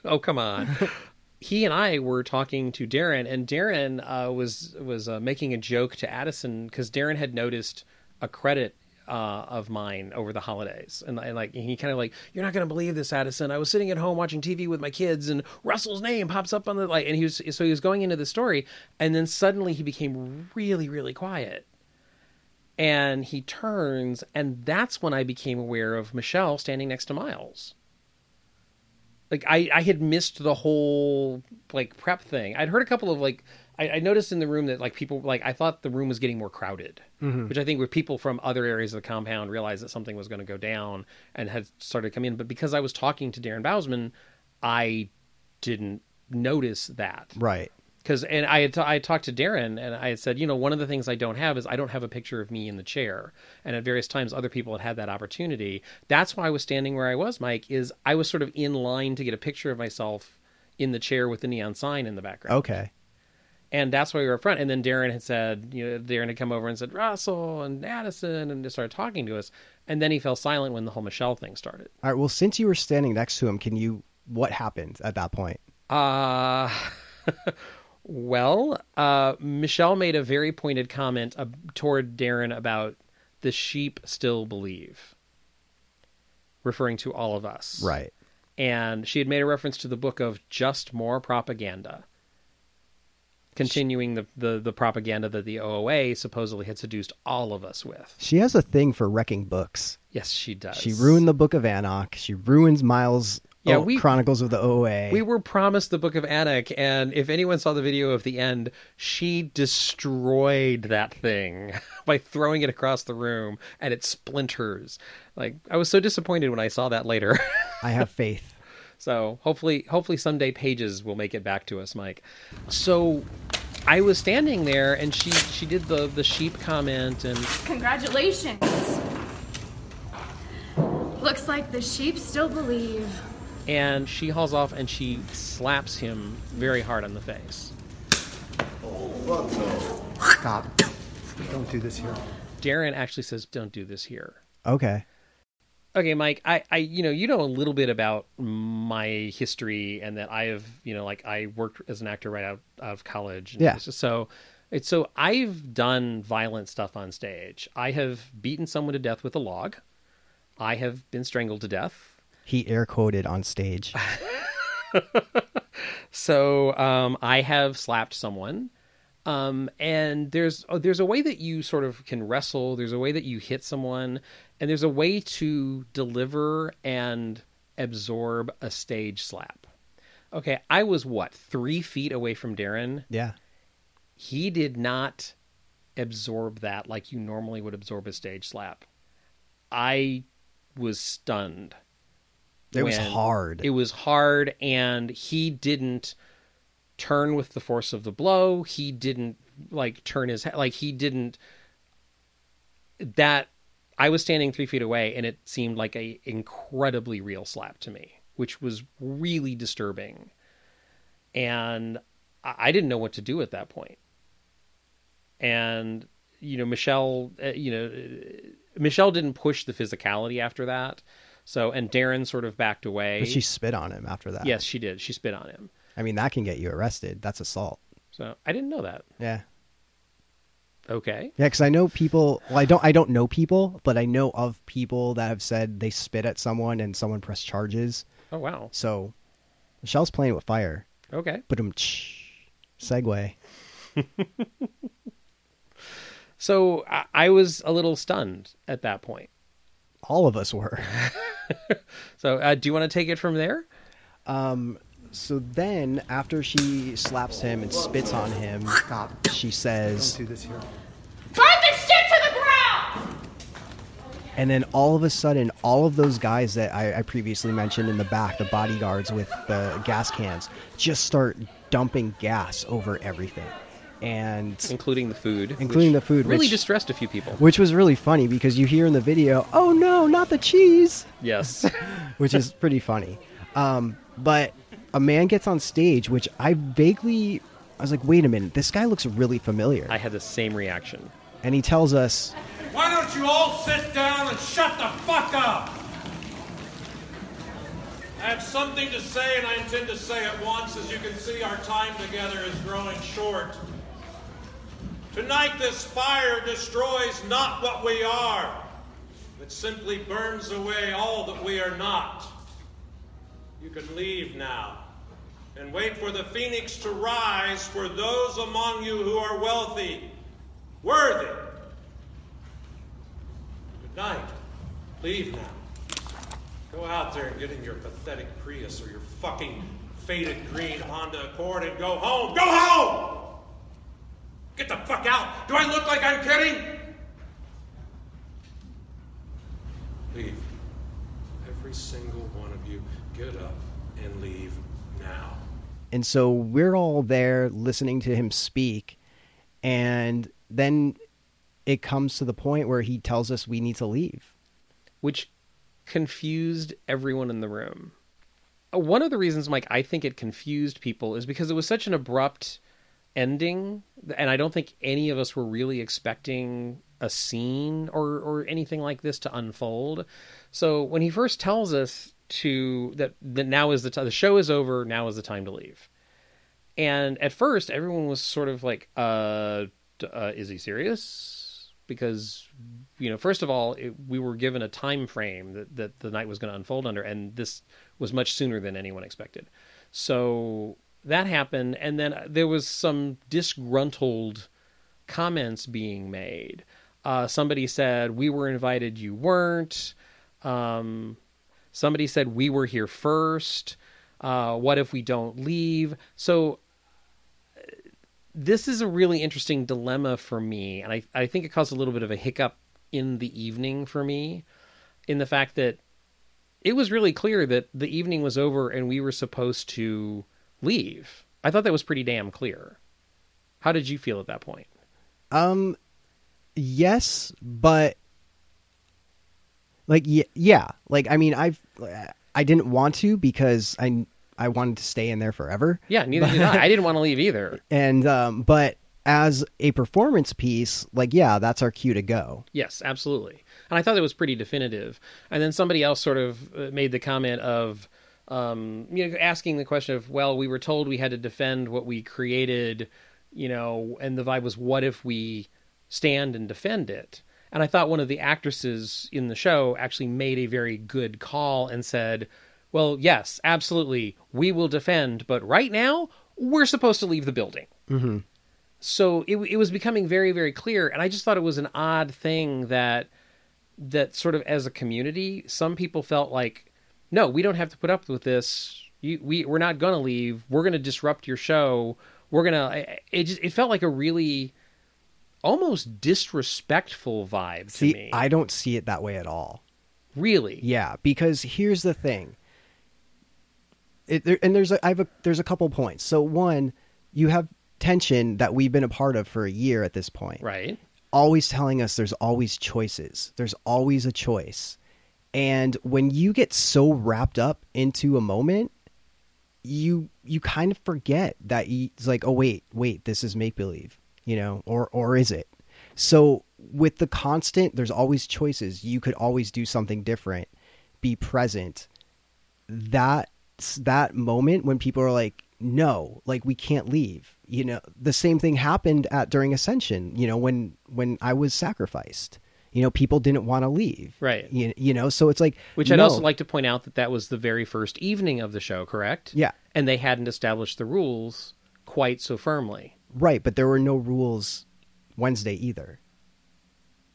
oh come on. he and I were talking to Darren, and Darren uh, was was uh, making a joke to Addison because Darren had noticed a credit uh, of mine over the holidays, and, and like he kind of like, "You're not going to believe this, Addison. I was sitting at home watching TV with my kids, and Russell's name pops up on the like, and he was so he was going into the story, and then suddenly he became really really quiet." And he turns, and that's when I became aware of Michelle standing next to Miles like I, I had missed the whole like prep thing. I'd heard a couple of like I, I noticed in the room that like people like I thought the room was getting more crowded, mm-hmm. which I think were people from other areas of the compound realized that something was going to go down and had started to come in. But because I was talking to Darren Bousman, I didn't notice that Right. because and I had t- I had talked to Darren and I had said, you know, one of the things I don't have is I don't have a picture of me in the chair. And at various times, other people had had that opportunity. That's why I was standing where I was, Mike. Is I was sort of in line to get a picture of myself in the chair with the neon sign in the background. Okay. And that's why we were up front. And then Darren had said, you know, Darren had come over and said Russell and Addison and just started talking to us. And then he fell silent when the whole Michelle thing started. All right. Well, since you were standing next to him, can you? What happened at that point? Uh well, uh, Michelle made a very pointed comment uh, toward Darren about the sheep still believe, referring to all of us. Right. And she had made a reference to the book of Just More Propaganda, continuing the, the, the propaganda that the OOA supposedly had seduced all of us with. She has a thing for wrecking books. Yes, she does. She ruined the Book of Anarch. She ruins Miles. Yeah, we- Chronicles of the OA. We were promised the Book of Anak, and if anyone saw the video of the end, she destroyed that thing by throwing it across the room, and it splinters. Like I was so disappointed when I saw that later. I have faith. So hopefully, hopefully someday Pages will make it back to us, Mike. So I was standing there, and she she did the the sheep comment, and Congratulations. Looks like the sheep still believe. and she hauls off and she slaps him very hard on the face. Oh, Stop. Don't do this here. Darren actually says, "Don't do this here." Okay. Okay, Mike, I, I, you know, you know a little bit about my history and that I have, you know, like I worked as an actor right out, out of college. Yeah. So, it's so I've done violent stuff on stage. I have beaten someone to death with a log. I have been strangled to death. He air quoted on stage. So, um, I have slapped someone. Um, and there's oh, there's a way that you sort of can wrestle. There's a way that you hit someone, and there's a way to deliver and absorb a stage slap. Okay, I was what three feet away from Darren. Yeah. He did not absorb that like you normally would absorb a stage slap. I was stunned. It was hard. It was hard, and he didn't turn with the force of the blow. He didn't like turn his head. Like he didn't. That I was standing three feet away, and it seemed like a incredibly real slap to me, which was really disturbing. And I didn't know what to do at that point. And you know, Michelle, uh, you know, uh, Michelle didn't push the physicality after that. So, and Darren sort of backed away. but she spit on him after that. Yes, she did. She spit on him. I mean, that can get you arrested. That's assault. So I didn't know that. Yeah. Okay. Yeah, because I know people. Well, I don't. I don't know people, but I know of people that have said they spit at someone and someone pressed charges. Oh wow. So Michelle's playing with fire. Okay. But um, segue. So I, I was a little stunned at that point. All of us were. So uh, do you want to take it from there? Um. So then, after she slaps him and spits on him, she says, Burn this shit to the ground! and then all of a sudden, all of those guys that I, I previously mentioned in the back, the bodyguards with the gas cans, just start dumping gas over everything, and Including the food. Including which the food, Really which- distressed a few people. which was really funny because you hear in the video, "Oh no, not the cheese." Yes. which is pretty funny. Um, but a man gets on stage, which I vaguely, I was like, wait a minute, this guy looks really familiar. I had the same reaction. and he tells us, Why don't you all sit down and shut the fuck up? I have something to say, and I intend to say it once. As you can see, our time together is growing short. Tonight, this fire destroys not what we are, it simply burns away all that we are not. You can leave now and wait for the phoenix to rise for those among you who are wealthy, worthy, Good night. Leave now. Go out there and get in your pathetic Prius or your fucking faded green Honda Accord and go home. Go home! Get the fuck out! Do I look like I'm kidding? Leave. Every single one of you, get up. And so we're all there listening to him speak, and then it comes to the point where he tells us we need to leave. which confused everyone in the room. Uh, One of the reasons, Mike, I think it confused people is because it was such an abrupt ending, and I don't think any of us were really expecting a scene or or anything like this to unfold. So when he first tells us to that that now is the time, the show is over, now is the time to leave. And at first, everyone was sort of like, uh, uh "Is he serious?" Because you know, first of all, it, we were given a time frame that, that the night was going to unfold under, and this was much sooner than anyone expected. So that happened, and then there was some disgruntled comments being made. Uh, somebody said, "We were invited, you weren't." Um, somebody said, "We were here first. Uh, what if we don't leave?" So this is a really interesting dilemma for me, and I, I think it caused a little bit of a hiccup in the evening for me, in the fact that it was really clear that the evening was over and we were supposed to leave. I thought that was pretty damn clear. How did you feel at that point? Um, yes, but like yeah, yeah, like I mean, I've I didn't want to because I I wanted to stay in there forever. Yeah, neither did I. I didn't want to leave either. And um, but as a performance piece, like yeah, that's our cue to go. Yes, absolutely. And I thought that was pretty definitive. And then somebody else sort of uh, made the comment of, um, you know, asking the question of, well, we were told we had to defend what we created, you know, and the vibe was, what if we stand and defend it? And I thought one of the actresses in the show actually made a very good call and said, well, yes, absolutely, we will defend, but right now, we're supposed to leave the building. Mm-hmm. So it, it was becoming very very clear and i just thought it was an odd thing that that sort of as a community some people felt like no we don't have to put up with this. You, we, we're not going to leave. We're going to disrupt your show. We're going to it just it felt like a really almost disrespectful vibe to See, me I don't see it that way at all. really Yeah, because here's the thing. It, there, and there's a, I have a, there's a couple points. So one, you have tension that we've been a part of for a year at this point. right Always telling us there's always choices. There's always a choice. And when you get so wrapped up into a moment, you you kind of forget that you, it's like, oh wait, wait, this is make believe, you know, or or is it? So with the constant, there's always choices. You could always do something different. Be present. That that moment when people are like, no, like we can't leave. You know, the same thing happened at during Ascension. You know, when when I was sacrificed. You know, people didn't want to leave. Right. You, you know, so it's like Which I'd no. also like to point out that that was the very first evening of the show, correct? Yeah. And they hadn't established the rules quite so firmly. Right, but there were no rules Wednesday either.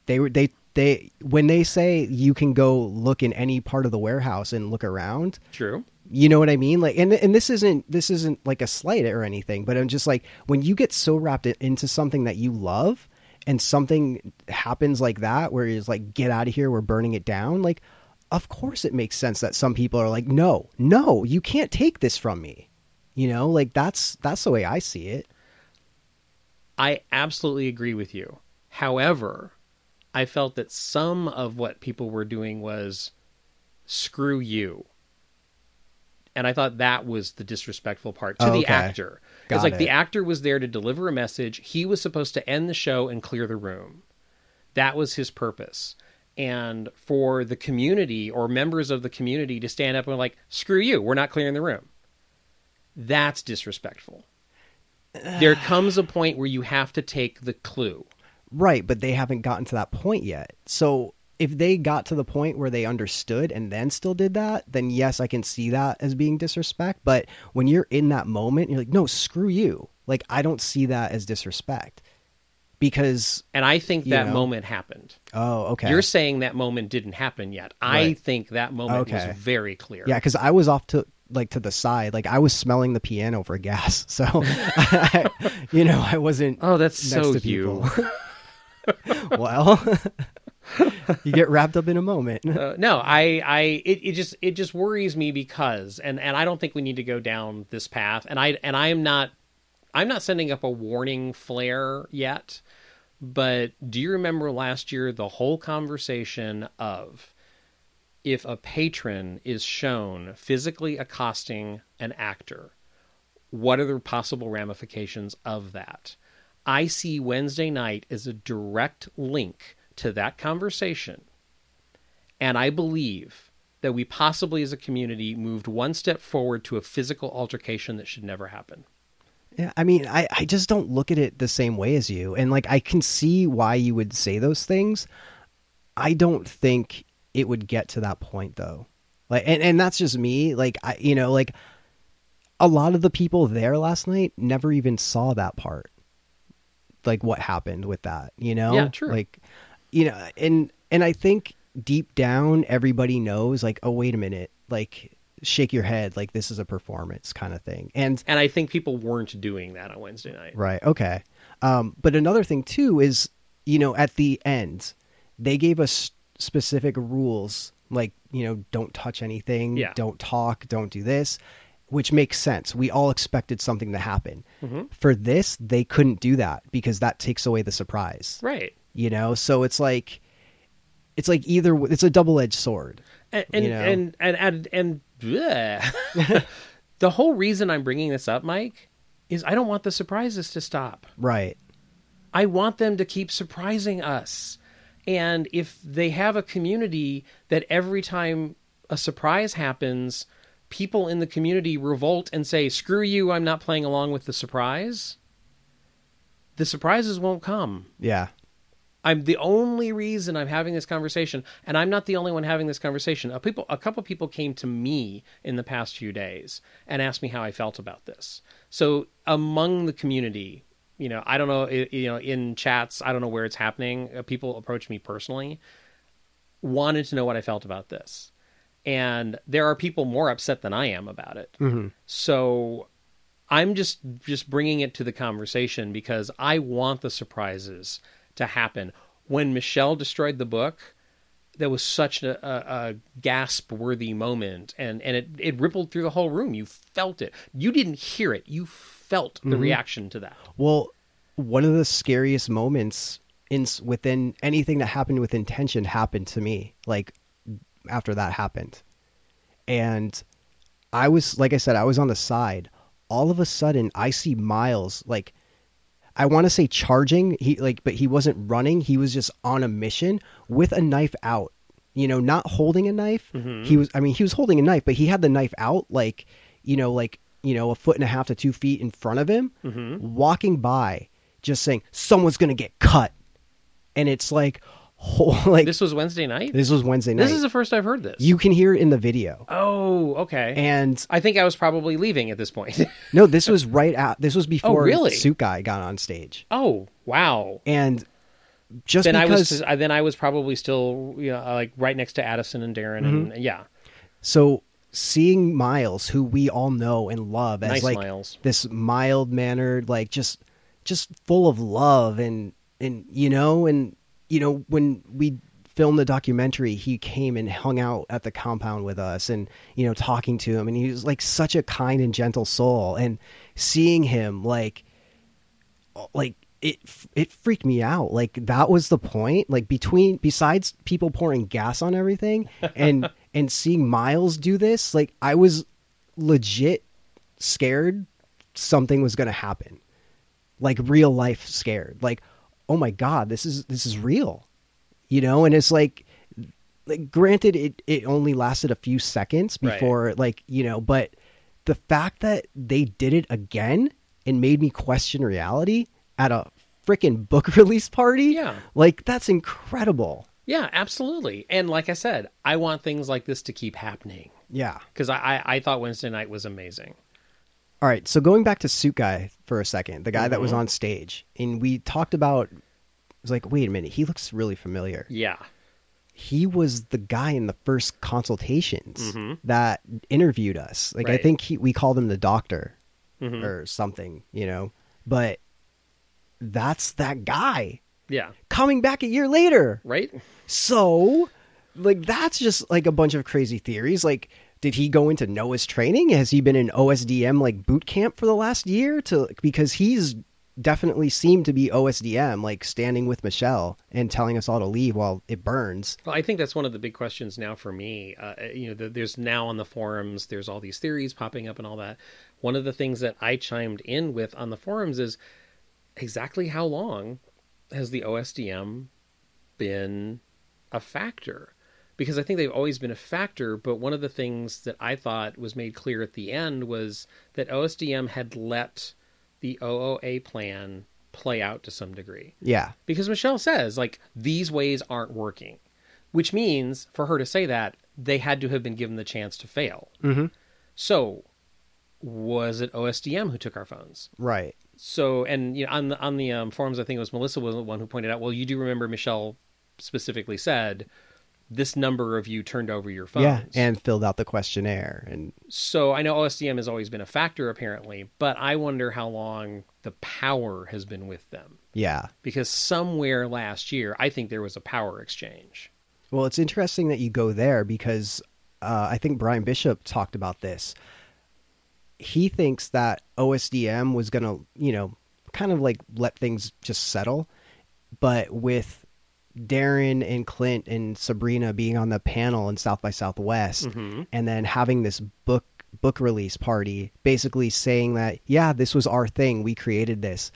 They were they they when they say you can go look in any part of the warehouse and look around, True. you know what I mean? Like and and this isn't this isn't like a slight or anything, but I'm just like when you get so wrapped into something that you love and something happens like that where it's like get out of here, we're burning it down, like of course it makes sense that some people are like no, no, you can't take this from me. You know, like that's that's the way I see it. I absolutely agree with you. However, I felt that some of what people were doing was screw you. And I thought that was the disrespectful part to Oh, the okay. actor. It's like the actor was there to deliver a message. He was supposed to end the show and clear the room. That was his purpose. And for the community or members of the community to stand up and like, screw you, we're not clearing the room. That's disrespectful. There comes a point where you have to take the clue. Right, but they haven't gotten to that point yet. So if they got to the point where they understood and then still did that, then yes, I can see that as being disrespect. But when you're in that moment, you're like, no, screw you. Like, I don't see that as disrespect. Because, And I think that know. moment happened. oh, okay. You're saying that moment didn't happen yet. I think that moment Okay. was very clear. yeah, because I was off to like to the side. Like, I was smelling the piano for gas. So, I, you know, I wasn't. Oh, that's next so to you. well, you get wrapped up in a moment. Uh, no, I, I, it, it just, it just worries me because, and, and I don't think we need to go down this path. And I, and I am not, I'm not sending up a warning flare yet. But do you remember last year the whole conversation of if a patron is shown physically accosting an actor, what are the possible ramifications of that? I see Wednesday night as a direct link to that conversation. And I believe that we possibly as a community moved one step forward to a physical altercation that should never happen. Yeah, I mean, I, I just don't look at it the same way as you. And like I can see why you would say those things. I don't think it would get to that point though. Like and, and that's just me. Like I you know, like a lot of the people there last night never even saw that part. Like what happened with that, you know? Yeah, true. Like you know, and and I think deep down everybody knows like, oh wait a minute, like shake your head like this is a performance kind of thing. And And I think people weren't doing that on Wednesday night. Right. Okay. Um, but another thing too is, you know, at the end, they gave us specific rules, like you know, don't touch anything, Yeah. don't talk, don't do this, which makes sense. We all expected something to happen. Mm-hmm. For this, they couldn't do that because that takes away the surprise. Right. You know, so it's like, it's like either it's a double edged sword. And and You know? and and and, and the whole reason I'm bringing this up, Mike, is I don't want the surprises to stop. Right. I want them to keep surprising us. And if they have a community that every time a surprise happens, people in the community revolt and say, "Screw you, I'm not playing along with the surprise." The surprises won't come. Yeah. I'm the only reason I'm having this conversation, and I'm not the only one having this conversation. A people, a couple people came to me in the past few days and asked me how I felt about this. So among the community, you know, I don't know, you know, in chats, I don't know where it's happening. uh, People approach me personally, wanted to know what I felt about this, and there are people more upset than I am about it. So I'm just just bringing it to the conversation because I want the surprises to happen. When Michelle destroyed the book, that was such a, a, a gasp worthy moment, and and it it rippled through the whole room. You felt it. You didn't hear it. You felt the mm-hmm. reaction to that. Well, one of the scariest moments in within anything that happened with intention happened to me. Like after that happened, and I was like I said, I was on the side. All of a sudden, I see Miles like. I want to say charging, he like, but he wasn't running. He was just on a mission with a knife out. You know, not holding a knife. Mm-hmm. He was. I mean, he was holding a knife, but he had the knife out, like, you know, like you know, a foot and a half to two feet in front of him, Mm-hmm. walking by, just saying, someone's going to get cut. And it's like, whole, like, This was Wednesday night. this was Wednesday night. This is the first I've heard this. you can hear it in the video. Oh, okay. And I think I was probably leaving at this point. no, this was right out. this was before Oh, really? Suit Guy got on stage. oh, wow. And just Then I because, was uh, then I was probably still you know, like right next to Addison and Darren Mm-hmm. and yeah. so seeing Miles, who we all know and love as Nice like Miles. this mild mannered, like just just full of love and and you know and you know when we filmed the documentary, he came and hung out at the compound with us and you know talking to him, and he was like such a kind and gentle soul, and seeing him like like it it freaked me out. Like that was the point. Like between besides people pouring gas on everything and and seeing miles do this like i was legit scared something was going to happen like real life scared like oh my god this is this is real you know and it's like like granted it it only lasted a few seconds Right. before like you know but the fact that they did it again and made me question reality at a freaking book release party Yeah. like that's incredible Yeah, absolutely. And like I said, I want things like this to keep happening yeah because I, I I thought Wednesday night was amazing. all right so going back to suit guy for a second the guy that Mm-hmm. was on stage and we talked about it was like wait a minute he looks really familiar Yeah. he was the guy in the first consultations that interviewed us. Like I Mm-hmm. Right. Mm-hmm. think he, we called him the doctor or something, you know. But that's that guy Yeah. coming back a year later. Right? So, like that's just like a bunch of crazy theories. Like did he go into Noah's training? Has he been in OSDM like boot camp for the last year to because he's definitely seemed to be OSDM like standing with Michelle and telling us all to leave while it burns. Well, I think that's one of the big questions now for me. Uh, you know, the, there's now on the forums, there's all these theories popping up and all that. One of the things that I chimed in with on the forums is exactly how long has the OSDM been a factor? Because I think they've always been a factor, but one of the things that I thought was made clear at the end was that OSDM had let the OOA plan play out to some degree Yeah. because Michelle says like these ways aren't working, which means for her to say that they had to have been given the chance to fail. Mm-hmm. So was it OSDM who took our phones? Right. So and you know on the on the um, forums, I think it was Melissa was the one who pointed out. Well, you do remember Michelle specifically said this number of you turned over your phones. Yeah, and filled out the questionnaire and So I know OSDM has always been a factor apparently, but I wonder how long the power has been with them yeah. because somewhere last year I think there was a power exchange. Well, it's interesting that you go there because uh, I think Brian Bishop talked about this. He thinks that OSDM was going to, you know, kind of like let things just settle, but with Darren and Clint and Sabrina being on the panel in South by Southwest, and then having this book book release party, basically saying that yeah, this was our thing, we created this.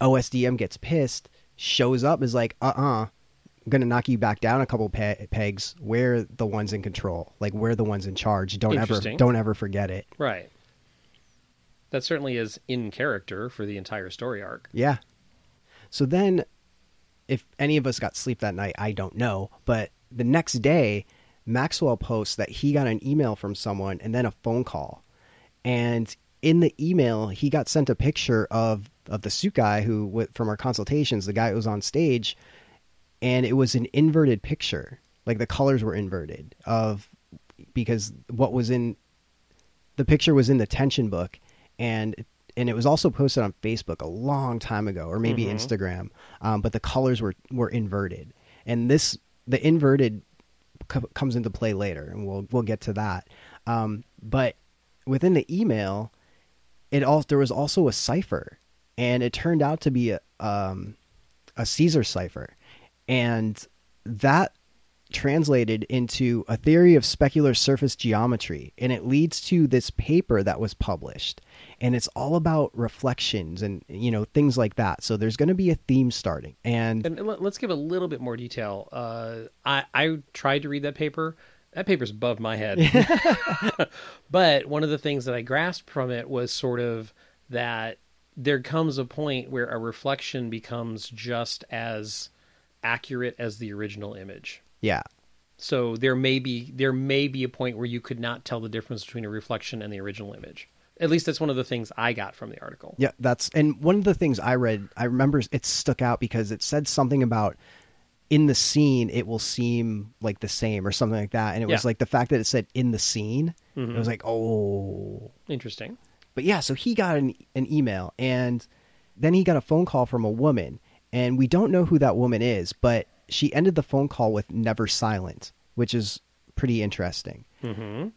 OSDM gets pissed, shows up, is like, uh uh-uh, uh, I'm gonna knock you back down a couple pe- pegs. We're the ones in control, like we're the ones in charge. Don't ever, don't ever forget it. Right. That certainly is in character for the entire story arc. Yeah. So then, if any of us got sleep that night, I don't know. But the next day, Maxwell posts that he got an email from someone and then a phone call. And in the email, he got sent a picture of of the suit guy who from our consultations, the guy who was on stage, and it was an inverted picture. Like the colors were inverted of because what was in the picture was in the tension book and and it was also posted on Facebook a long time ago or maybe Instagram um, but the colors were were inverted. And this the inverted co- comes into play later and we'll we'll get to that. Um, but within the email it all there was also a cipher and it turned out to be a um, a Caesar cipher. And that translated into a theory of specular surface geometry and it leads to this paper that was published and it's all about reflections and you know things like that so there's going to be a theme starting and And let- let's give a little bit more detail. Uh, I, I tried to read that paper. that paper's above my head. but one of the things that I grasped from it was sort of that there comes a point where a reflection becomes just as accurate as the original image. Yeah. So there may be there may be a point where you could not tell the difference between a reflection and the original image. At least that's one of the things I got from the article. Yeah, that's and one of the things I read, I remember it stuck out because it said something about in the scene it will seem like the same or something like that, and it was like the fact that it said in the scene, mm-hmm. it was like oh. Interesting. But yeah, so he got an an email and then he got a phone call from a woman, and we don't know who that woman is, but she ended the phone call with "never silent," which is pretty interesting. Mm-hmm.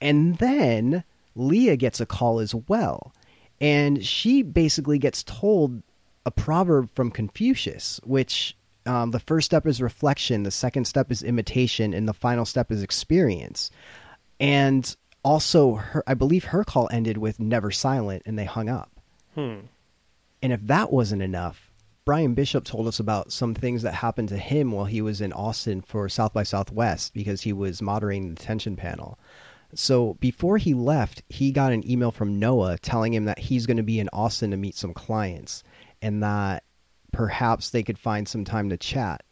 And then Leah gets a call as well. And she basically gets told a proverb from Confucius, which um, the first step is reflection, the second step is imitation, and the final step is experience. And also, her, I believe her call ended with never silent, and they hung up. Hmm. And if that wasn't enough, Brian Bishop told us about some things that happened to him while he was in Austin for South by Southwest because he was moderating the detention panel. So before he left, he got an email from Noah telling him that he's going to be in Austin to meet some clients and that perhaps they could find some time to chat.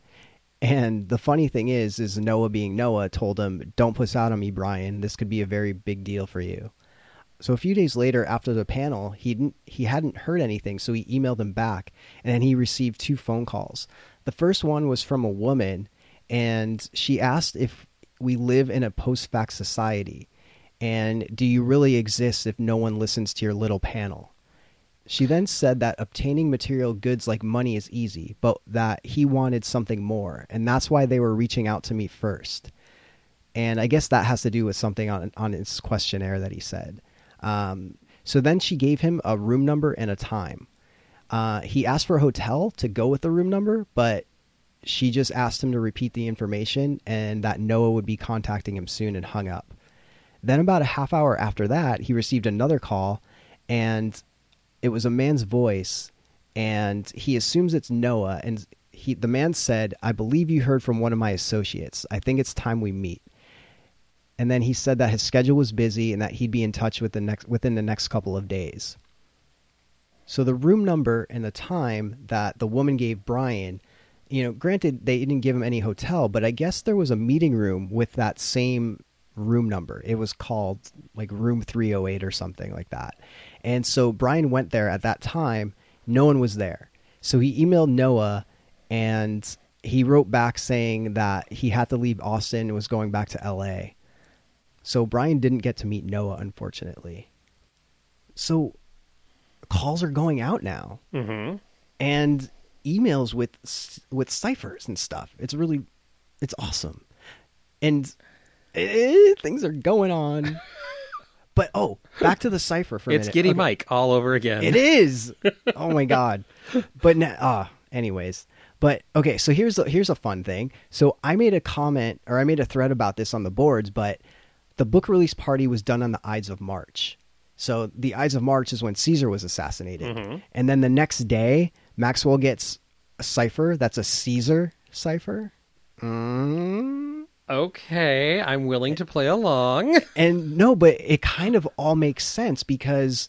And the funny thing is, is Noah being Noah told him, "Don't puss out on me, Brian. This could be a very big deal for you." So a few days later, after the panel, he he hadn't heard anything, so he emailed him back, and then he received two phone calls. The first one was from a woman, and she asked if we live in a post-fact society, and do you really exist if no one listens to your little panel? She then said that obtaining material goods like money is easy, but that he wanted something more, and that's why they were reaching out to me first. And I guess that has to do with something on on his questionnaire that he said. Um, so then she gave him a room number and a time. Uh, he asked for a hotel to go with the room number, but she just asked him to repeat the information and that Noah would be contacting him soon and hung up. Then, about a half hour after that, he received another call and it was a man's voice and he assumes it's Noah. And he, the man said, I believe you heard from one of my associates. I think it's time we meet and then he said that his schedule was busy and that he'd be in touch with the next within the next couple of days. So the room number and the time that the woman gave Brian, you know, granted they didn't give him any hotel, but I guess there was a meeting room with that same room number. It was called like room 308 or something like that. And so Brian went there at that time, no one was there. So he emailed Noah and he wrote back saying that he had to leave Austin and was going back to LA. So Brian didn't get to meet Noah, unfortunately. So calls are going out now, Mm-hmm. and emails with with ciphers and stuff. It's really, it's awesome, and eh, things are going on. But oh, back to the cipher for a It's minute. Giddy Okay. Mike all over again. It is. Oh my god. But ah, anyways. But okay, so here's a, here's a fun thing. So I made a comment or I made a thread about this on the boards, but the book release party was done on the Ides of March. So the Ides of March is when Caesar was assassinated, and then the next day Maxwell gets a cipher that's a Caesar cipher. Mm. Okay, I'm willing to play along. and no but it kind of all makes sense because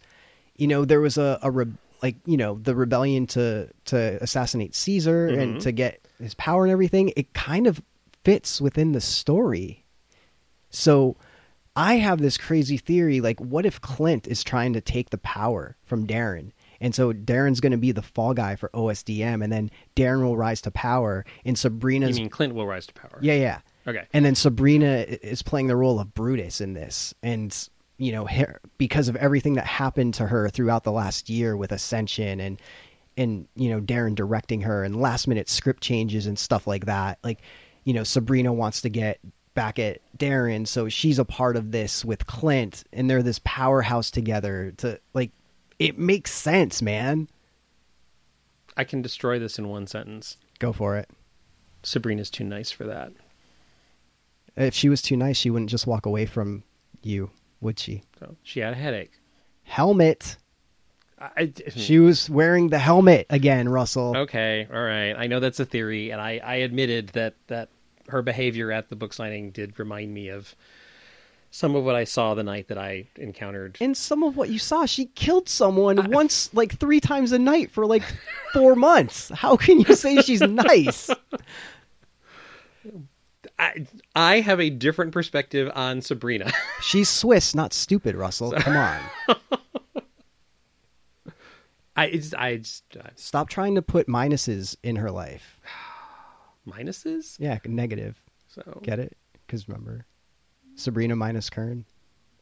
you know there was a, a re- like you know the rebellion to to assassinate caesar and to get his power and everything it kind of fits within the story so i have this crazy theory like what if clint is trying to take the power from darren and so Darren's going to be the fall guy for OSDM, and then Darren will rise to power. And You mean Clint will rise to power? yeah, yeah. Okay. And then Sabrina is playing the role of Brutus in this, and you know, her, because of everything that happened to her throughout the last year with Ascension and and you know Darren directing her and last minute script changes and stuff like that. Like, you know, Sabrina wants to get back at Darren, so she's a part of this with Clint, and they're this powerhouse together. To like, it makes sense, man. I can destroy this in one sentence. Go for it. Sabrina's too nice for that. If she was too nice, she wouldn't just walk away from you, would she? So she had a headache. Helmet. I, She was wearing the helmet again, Russell. okay, all right. I know that's a theory, and I, I admitted that that her behavior at the book signing did remind me of some of what I saw the night that I encountered. And some of what you saw, she killed someone once, like three times a night for like four months. How can you say she's nice? I, I have a different perspective on Sabrina. She's Swiss, not stupid, Russell. Come on. I it's, I just uh, Stop trying to put minuses in her life. minuses. Yeah, negative. So Get it? Because remember, Sabrina minus Kern.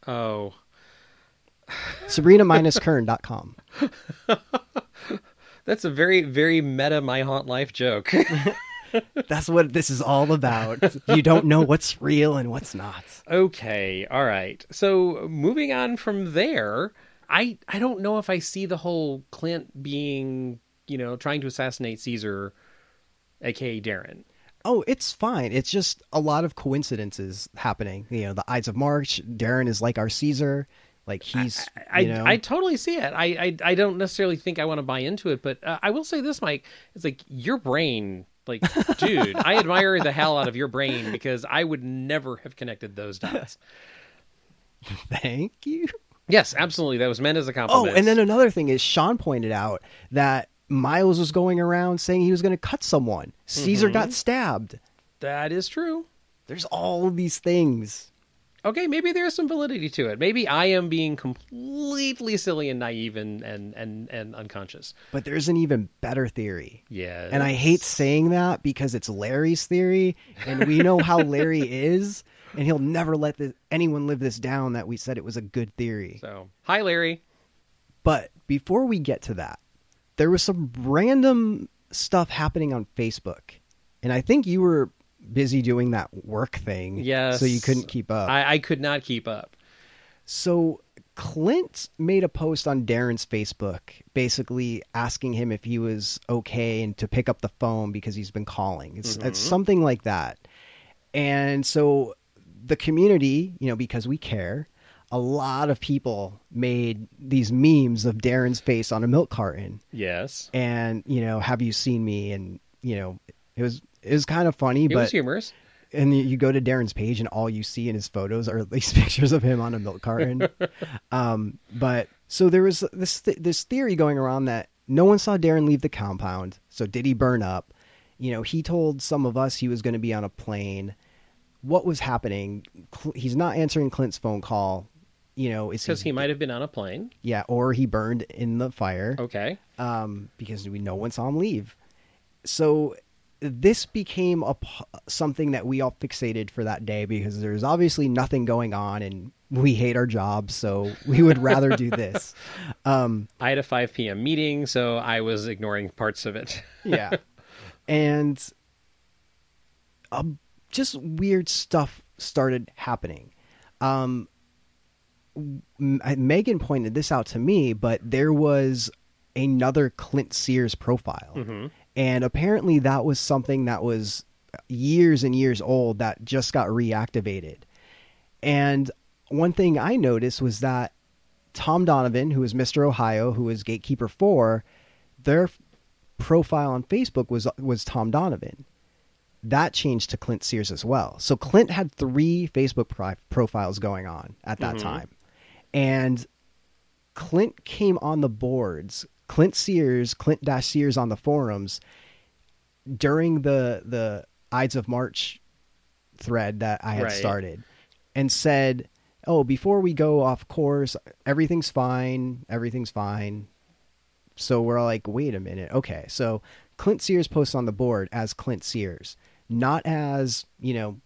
oh, Sabrina minus Kern.com. that's a very very meta my haunt life joke. That's what this is all about. You don't know what's real and what's not. okay, all right. So moving on from there, I I don't know if I see the whole Clint being you know trying to assassinate Caesar, aka Darren. Oh, it's fine. It's just a lot of coincidences happening. You know, the Ides of March. Darren is like our Caesar. Like he's, I, you know, I totally see it. I, I I don't necessarily think I want to buy into it, but uh, I will say this, Mike. It's like your brain, like, dude, I admire the hell out of your brain because I would never have connected those dots. thank you. Yes, absolutely. That was meant as a compliment. Oh, compliment. and then another thing is Sean pointed out that Miles was going around saying he was going to cut someone. Caesar Mm-hmm. got stabbed. that is true. There's all of these things. Okay, maybe there's some validity to it. Maybe I am being completely silly and naive and and and, and unconscious. But there's an even better theory. Yeah, And I hate saying that because it's Larry's theory, and we know how Larry is, and he'll never let this, anyone live this down that we said it was a good theory. So, hi, Larry. But before we get to that, there was some random stuff happening on Facebook. And I think you were busy doing that work thing. Yes, So you couldn't keep up. I, I could not keep up. So Clint made a post on Darren's Facebook basically asking him if he was okay and to pick up the phone because he's been calling. It's, it's mm-hmm. something like that. And so the community, you know, because we care, a lot of people made these memes of Darren's face on a milk carton Yes, and, you know, have you seen me? And, you know, it was it was kind of funny, it but was humorous. and you- you go to Darren's page and all you see in his photos are these pictures of him on a milk carton. um, but so there was this th- this theory going around that no one saw Darren leave the compound. So did he burn up? You know, he told some of us he was going to be on a plane. What was happening? Cl- he's not answering Clint's phone call. You know, is Because he might have been on a plane. yeah, or he burned in the fire Okay. um, because we no one saw him leave. So this became a something that we all fixated for that day because there's obviously nothing going on and we hate our jobs, so we would rather do this. Um, I had a 5 p.m. meeting, so I was ignoring parts of it. yeah, and um, just weird stuff started happening. Um, Megan pointed this out to me, but there was another Clint Sears profile. Mm-hmm. And apparently that was something that was years and years old that just got reactivated. And one thing I noticed was that Tom Donovan, who is Mr. Ohio, who is Gatekeeper 4, their profile on Facebook was was Tom Donovan. That changed to Clint Sears as well. So Clint had three Facebook profiles going on at that mm-hmm. time. And Clint came on the boards. Clint Sears, Clint Dash Sears on the forums during the the Ides of March thread that I had Right. started and said, "Oh, before we go off course, everything's fine. Everything's fine." So we're like, "Wait a minute. Okay. So Clint Sears posts on the board as Clint Sears, not as, you know,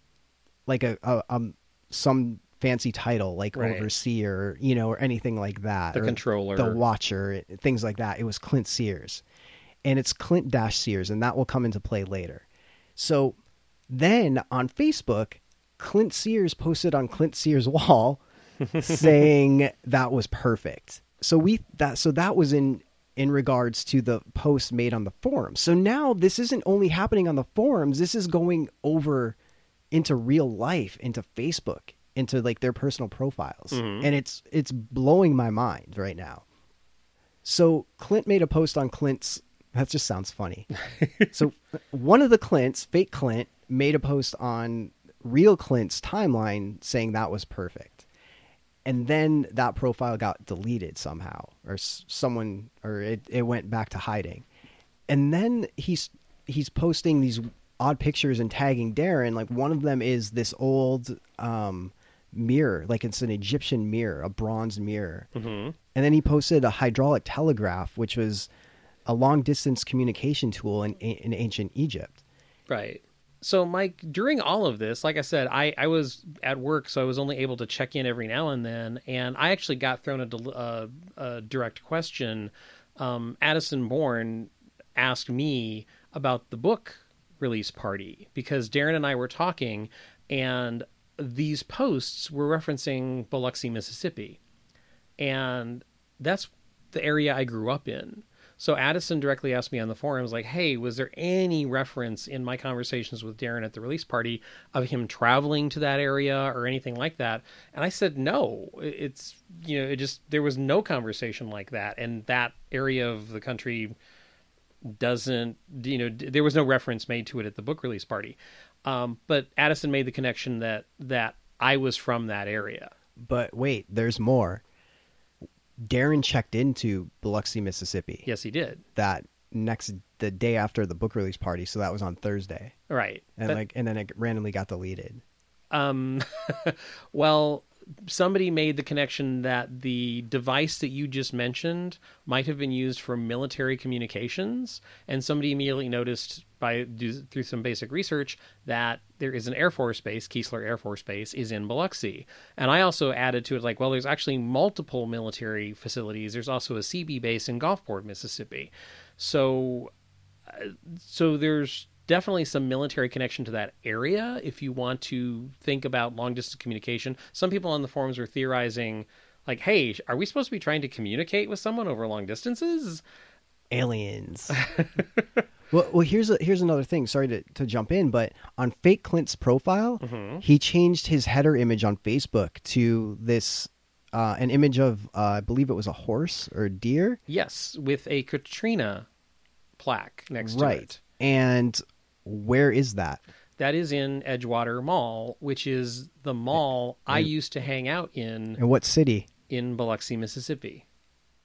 like a, a um some fancy title like Right. overseer, you know, or anything like that. The controller. the watcher, things like that. It was Clint Sears. And it's Clint Dash Sears, and that will come into play later. So then on Facebook, Clint Sears posted on Clint Sears' wall saying that was perfect. So we that so that was in in regards to the post made on the forums. So now this isn't only happening on the forums, this is going over into real life, into Facebook, into like their personal profiles. And it's it's blowing my mind right now. So Clint made a post on Clint's that just sounds funny. so one of the Clints, fake Clint, made a post on real Clint's timeline saying that was perfect. And then that profile got deleted somehow, or someone, or it, it went back to hiding. And then he's he's posting these odd pictures and tagging Darren. Like one of them is this old um, mirror, like it's an Egyptian mirror, a bronze mirror. Mm-hmm. And then he posted a hydraulic telegraph, which was a long distance communication tool in, in ancient Egypt. Right. So, Mike, during all of this, like I said, I, I was at work, so I was only able to check in every now and then. And I actually got thrown a, del- uh, a direct question. Um, Addison Bourne asked me about the book release party because Darren and I were talking, and these posts were referencing Biloxi, Mississippi. And that's the area I grew up in. So Addison directly asked me on the forums, like, "Hey, was there any reference in my conversations with Darren at the release party of him traveling to that area or anything like that?" And I said, "No, it's you know, it just there was no conversation like that, and that area of the country doesn't you know there was no reference made to it at the book release party." Um, but Addison made the connection that that I was from that area. But wait, there's more. Darren checked into Biloxi, Mississippi. Yes, he did. That next the day after the book release party, so that was on Thursday. Right. And That- like and then it randomly got deleted. Um, well, somebody made the connection that the device that you just mentioned might have been used for military communications, and somebody immediately noticed by through some basic research that there is an Air Force base, Keesler Air Force Base, is in Biloxi. And I also added to it like, well, there's actually multiple military facilities. There's also a Seabee base in Gulfport, Mississippi. So uh, so there's definitely some military connection to that area if you want to think about long distance communication. Some people on the forums were theorizing like, "Hey, are we supposed to be trying to communicate with someone over long distances?" Aliens. well, well, here's a, here's another thing. Sorry to, to jump in, but on Fake Clint's profile, Mm-hmm. he changed his header image on Facebook to this uh, an image of uh, I believe it was a horse or a deer. Yes, with a Katrina plaque next to right. it. And where is that? That is in Edgewater Mall, which is the mall I used to hang out in In what city? in Biloxi, Mississippi.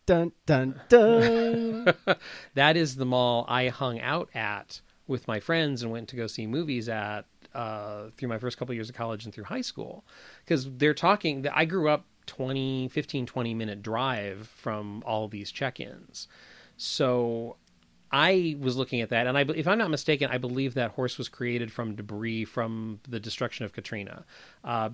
Dun dun dun. that is the mall I hung out at with my friends and went to go see movies at uh, through my first couple years of college and through high school. Because they're talking, I grew up 20, 15, 20 minute drive from all these check ins. So I was looking at that, and I, if I'm not mistaken, I believe that horse was created from debris from the destruction of Katrina. Uh,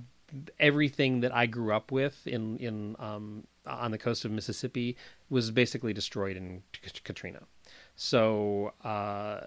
everything that I grew up with in in um, on the coast of Mississippi was basically destroyed in Katrina. So uh,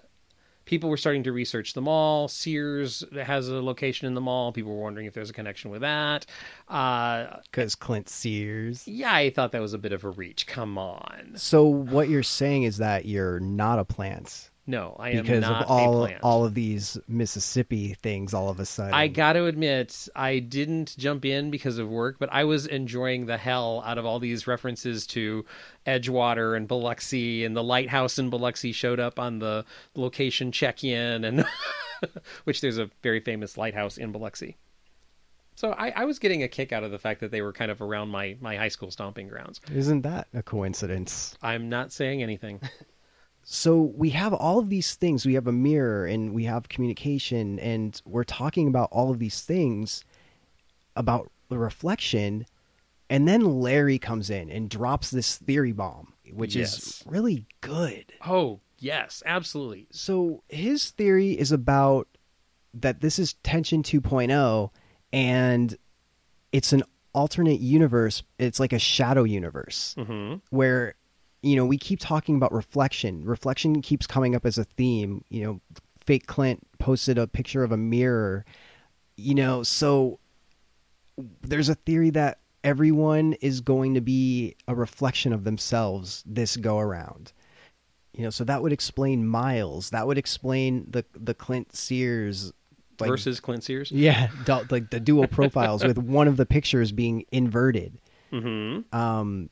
people were starting to research the mall. Sears has a location in the mall. People were wondering if there's a connection with that. Uh, Because Clint Sears. yeah, I thought that was a bit of a reach. Come on, So what you're saying is that you're not a plant no, I am because not of all a plant. all of these Mississippi things. All of a sudden, I got to admit, I didn't jump in because of work, but I was enjoying the hell out of all these references to Edgewater and Biloxi, and the lighthouse in Biloxi showed up on the location check-in, and which there's a very famous lighthouse in Biloxi. So I, I was getting a kick out of the fact that they were kind of around my my high school stomping grounds. Isn't that a coincidence? I'm not saying anything. So we have all of these things. We have a mirror and we have communication, and we're talking about all of these things about the reflection. And then Larry comes in and drops this theory bomb, which Yes. is really good. oh yes, absolutely. So his theory is about that this is tension 2.0 and it's an alternate universe. It's like a shadow universe hmm where you know we keep talking about reflection. Reflection keeps coming up as a theme. You know, fake Clint posted a picture of a mirror. You know, so there's a theory that everyone is going to be a reflection of themselves this go around. You know, so that would explain Miles. That would explain the the Clint Sears like, Versus Clint Sears. yeah, like the dual profiles with one of the pictures being inverted. hmm Um,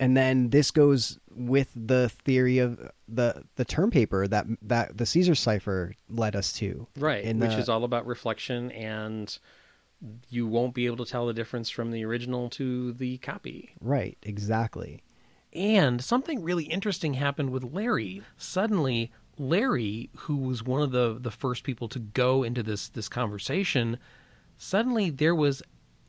and then this goes with the theory of the the term paper that that the Caesar cipher led us to. right in which the- is all about reflection and you won't be able to tell the difference from the original to the copy right, exactly. And something really interesting happened with Larry. Suddenly, Larry, who was one of the, the first people to go into this, this conversation, suddenly there was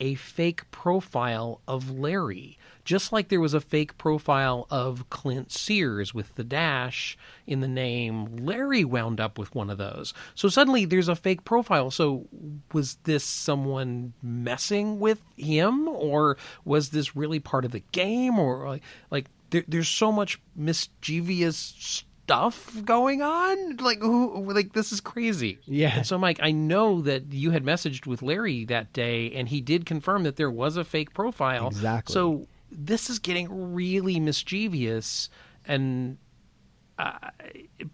a fake profile of Larry. Just like there was a fake profile of Clint Sears with the dash in the name, Larry wound up with one of those. So suddenly there's a fake profile. So was this someone messing with him, or was this really part of the game, or like, like there, there's so much mischievous stuff going on? Like who? Like this is crazy. Yeah. And so, Mike, I know that you had messaged with Larry that day, and he did confirm that there was a fake profile. Exactly. So this is getting really mischievous and uh,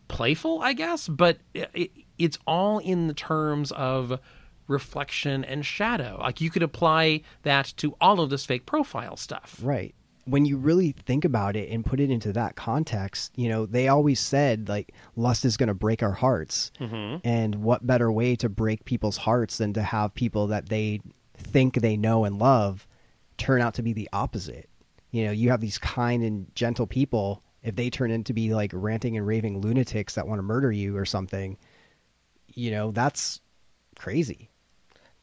playful, I guess, but it, it's all in the terms of reflection and shadow. Like you could apply that to all of this fake profile stuff. Right. When you really think about it and put it into that context, you know, they always said like lust is going to break our hearts. Mm-hmm. And what better way to break people's hearts than to have people that they think they know and love turn out to be the opposite? You know, you have these kind and gentle people. If they turn into be like ranting and raving lunatics that want to murder you or something, you know, that's crazy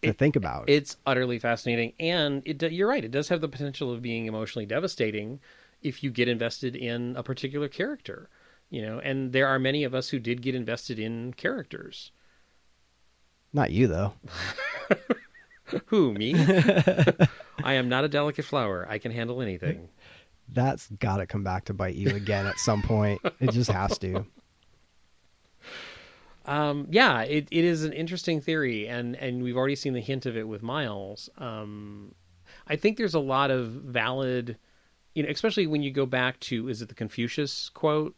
to think about. It's utterly fascinating, and it, you're right. It does have the potential of being emotionally devastating if you get invested in a particular character. You know, and there are many of us who did get invested in characters. Not you though. Who me? I am not a delicate flower. I can handle anything. That's got to come back to bite you again at some point. It just has to. Um, yeah, it, it is an interesting theory, and and we've already seen the hint of it with Miles. Um, I think there's a lot of valid, you know, especially when you go back to is it the Confucius quote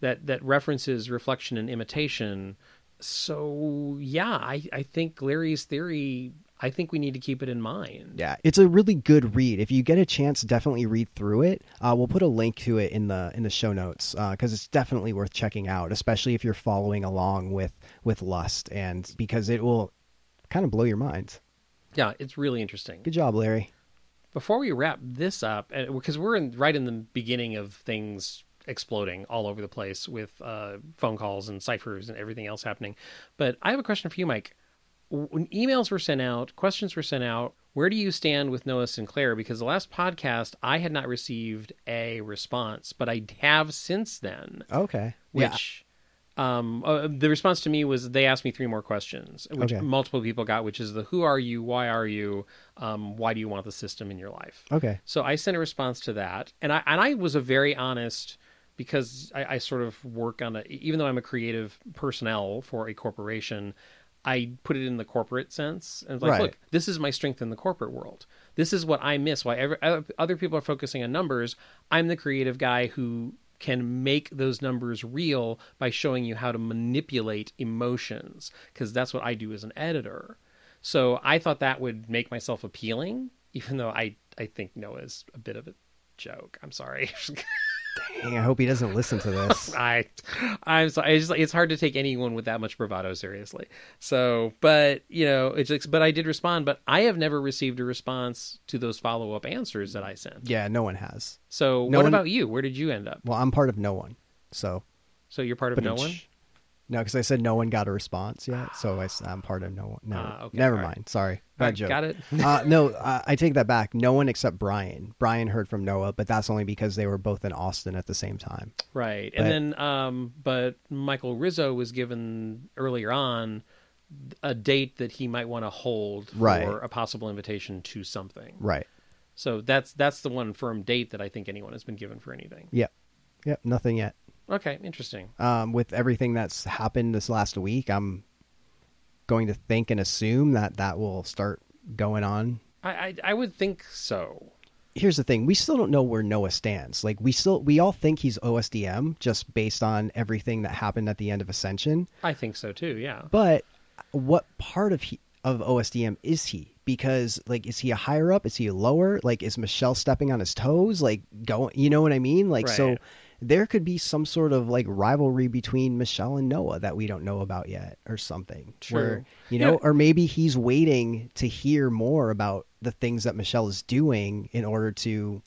that that references reflection and imitation. So yeah, I I think Larry's theory. I think we need to keep it in mind. Yeah, it's a really good read. If you get a chance, definitely read through it. Uh, we'll put a link to it in the in the show notes because it's definitely worth checking out, especially if you're following along with with Lust, and because it will kind of blow your mind. Yeah, it's really interesting. Good job, Larry. Before we wrap this up, uh, because we're in, right in the beginning of things exploding all over the place with uh, phone calls and ciphers and everything else happening, but I have a question for you, Mike. When emails were sent out, questions were sent out, where do you stand with Noah Sinclair? Because the last podcast, I had not received a response, but I have since then, Okay. Yeah. which. Um, uh, the response to me was they asked me three more questions, which Okay. multiple people got, which is the who are you, why are you, um, why do you want the system in your life? Okay. So I sent a response to that, and I and I was a very honest because I, I sort of work on a even though I'm a creative personnel for a corporation, I put it in the corporate sense and like, Right. look, this is my strength in the corporate world. This is what I miss. Why other people are focusing on numbers, I'm the creative guy who can make those numbers real by showing you how to manipulate emotions because that's what I do as an editor. So I thought that would make myself appealing, even though I I think Noah's a bit of a joke. I'm sorry. Dang, I hope he doesn't listen to this. I I'm sorry. It's just it's hard to take anyone with that much bravado seriously. So, but you know, it's just, but I did respond. But I have never received a response to those follow up answers that I sent. yeah, no one has. So, No what one- about you? Where did you end up? Well, I'm part of no one. So, So you're part of no one. No, because I said no one got a response yet, so I, am part of no one. No, Ah, okay, never all right. mind. Sorry, bad right, joke. got it. uh, no, uh, I take that back. No one except Brian. Brian heard from Noah, but that's only because they were both in Austin at the same time. Right. But- and then um but Michael Rizzo was given earlier on a date that he might want to hold for a possible invitation to something. Right. So that's that's the one firm date that I think anyone has been given for anything. Yep. Yep. Nothing yet. Okay, interesting. Um, with everything that's happened this last week, I'm going to think and assume that that will start going on. I I, I would think so. Here's the thing: we still don't know where Noah stands. Like we still, we all think he's OSDM just based on everything that happened at the end of Ascension. I think so too, yeah. But what part of he, of OSDM is he? because like is he a higher up? Is he a lower? Like is Michelle stepping on his toes? Like going, you know what I mean? Like so Right. There could be some sort of like rivalry between Michelle and Noah that we don't know about yet or something. True. Where, you Yeah. know, or maybe he's waiting to hear more about the things that Michelle is doing in order to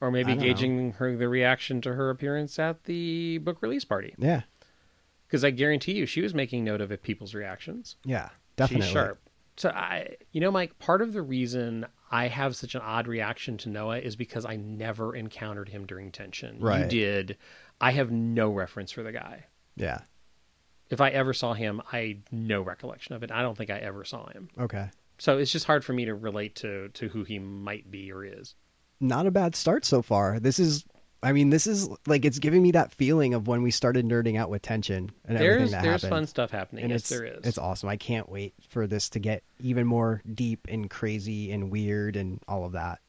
Or maybe don't know. gauging her the reaction to her appearance at the book release party. yeah. Because I guarantee you, she was making note of it, people's reactions. Yeah. Definitely. She's sharp. So I, you know, Mike, part of the reason I have such an odd reaction to Noah is because I never encountered him during tension. You did. I have no reference for the guy. Yeah. If I ever saw him, I no recollection of it. I don't think I ever saw him. Okay. So it's just hard for me to relate to to who he might be or is. not a bad start so far. This is, I mean, this is like it's giving me that feeling of when we started nerding out with tension and everything There's that there's happened. fun stuff happening. and yes, there is. it's awesome. I can't wait for this to get even more deep and crazy and weird and all of that.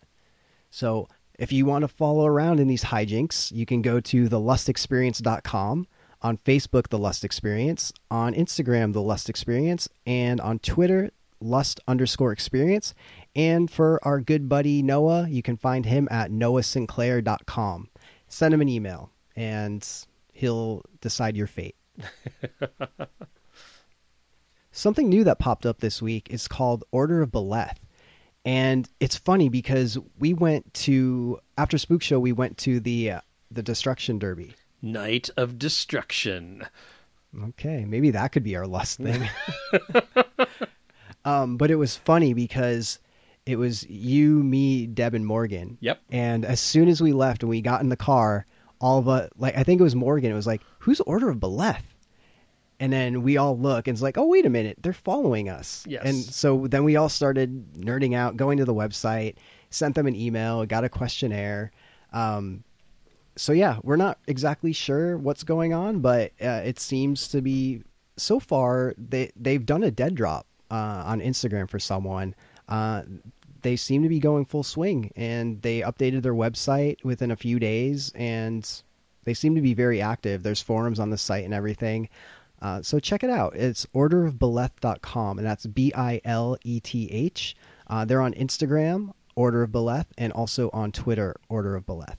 So if you want to follow around in these hijinks, you can go to thelustexperience.com, on Facebook, The Lust Experience, on Instagram, The Lust Experience, and on Twitter, Lust underscore experience. And for our good buddy Noah, you can find him at noahsinclair.com. Send him an email and he'll decide your fate. Something new that popped up this week is called Order of Beleth. And it's funny because we went to after Spook Show we went to the uh, the Destruction Derby. Night of Destruction. Okay, maybe that could be our lust thing. um, but it was funny because it was you, me, Deb, and Morgan. Yep. And as soon as we left and we got in the car, all of us, like I think it was Morgan, it was like, "Who's Order of Beleth?" And then we all look and it's like, "Oh, wait a minute, they're following us." Yes. And so then we all started nerding out, going to the website, sent them an email, got a questionnaire. Um, so yeah, we're not exactly sure what's going on, but uh, it seems to be so far they they've done a dead drop uh, on Instagram for someone. Uh, they seem to be going full swing, and they updated their website within a few days, and they seem to be very active. There's forums on the site and everything. Uh, so check it out. It's orderofbeleth.com, and that's B I L E T H. Uh, they're on Instagram, Order of Beleth, and also on Twitter, Order of Beleth.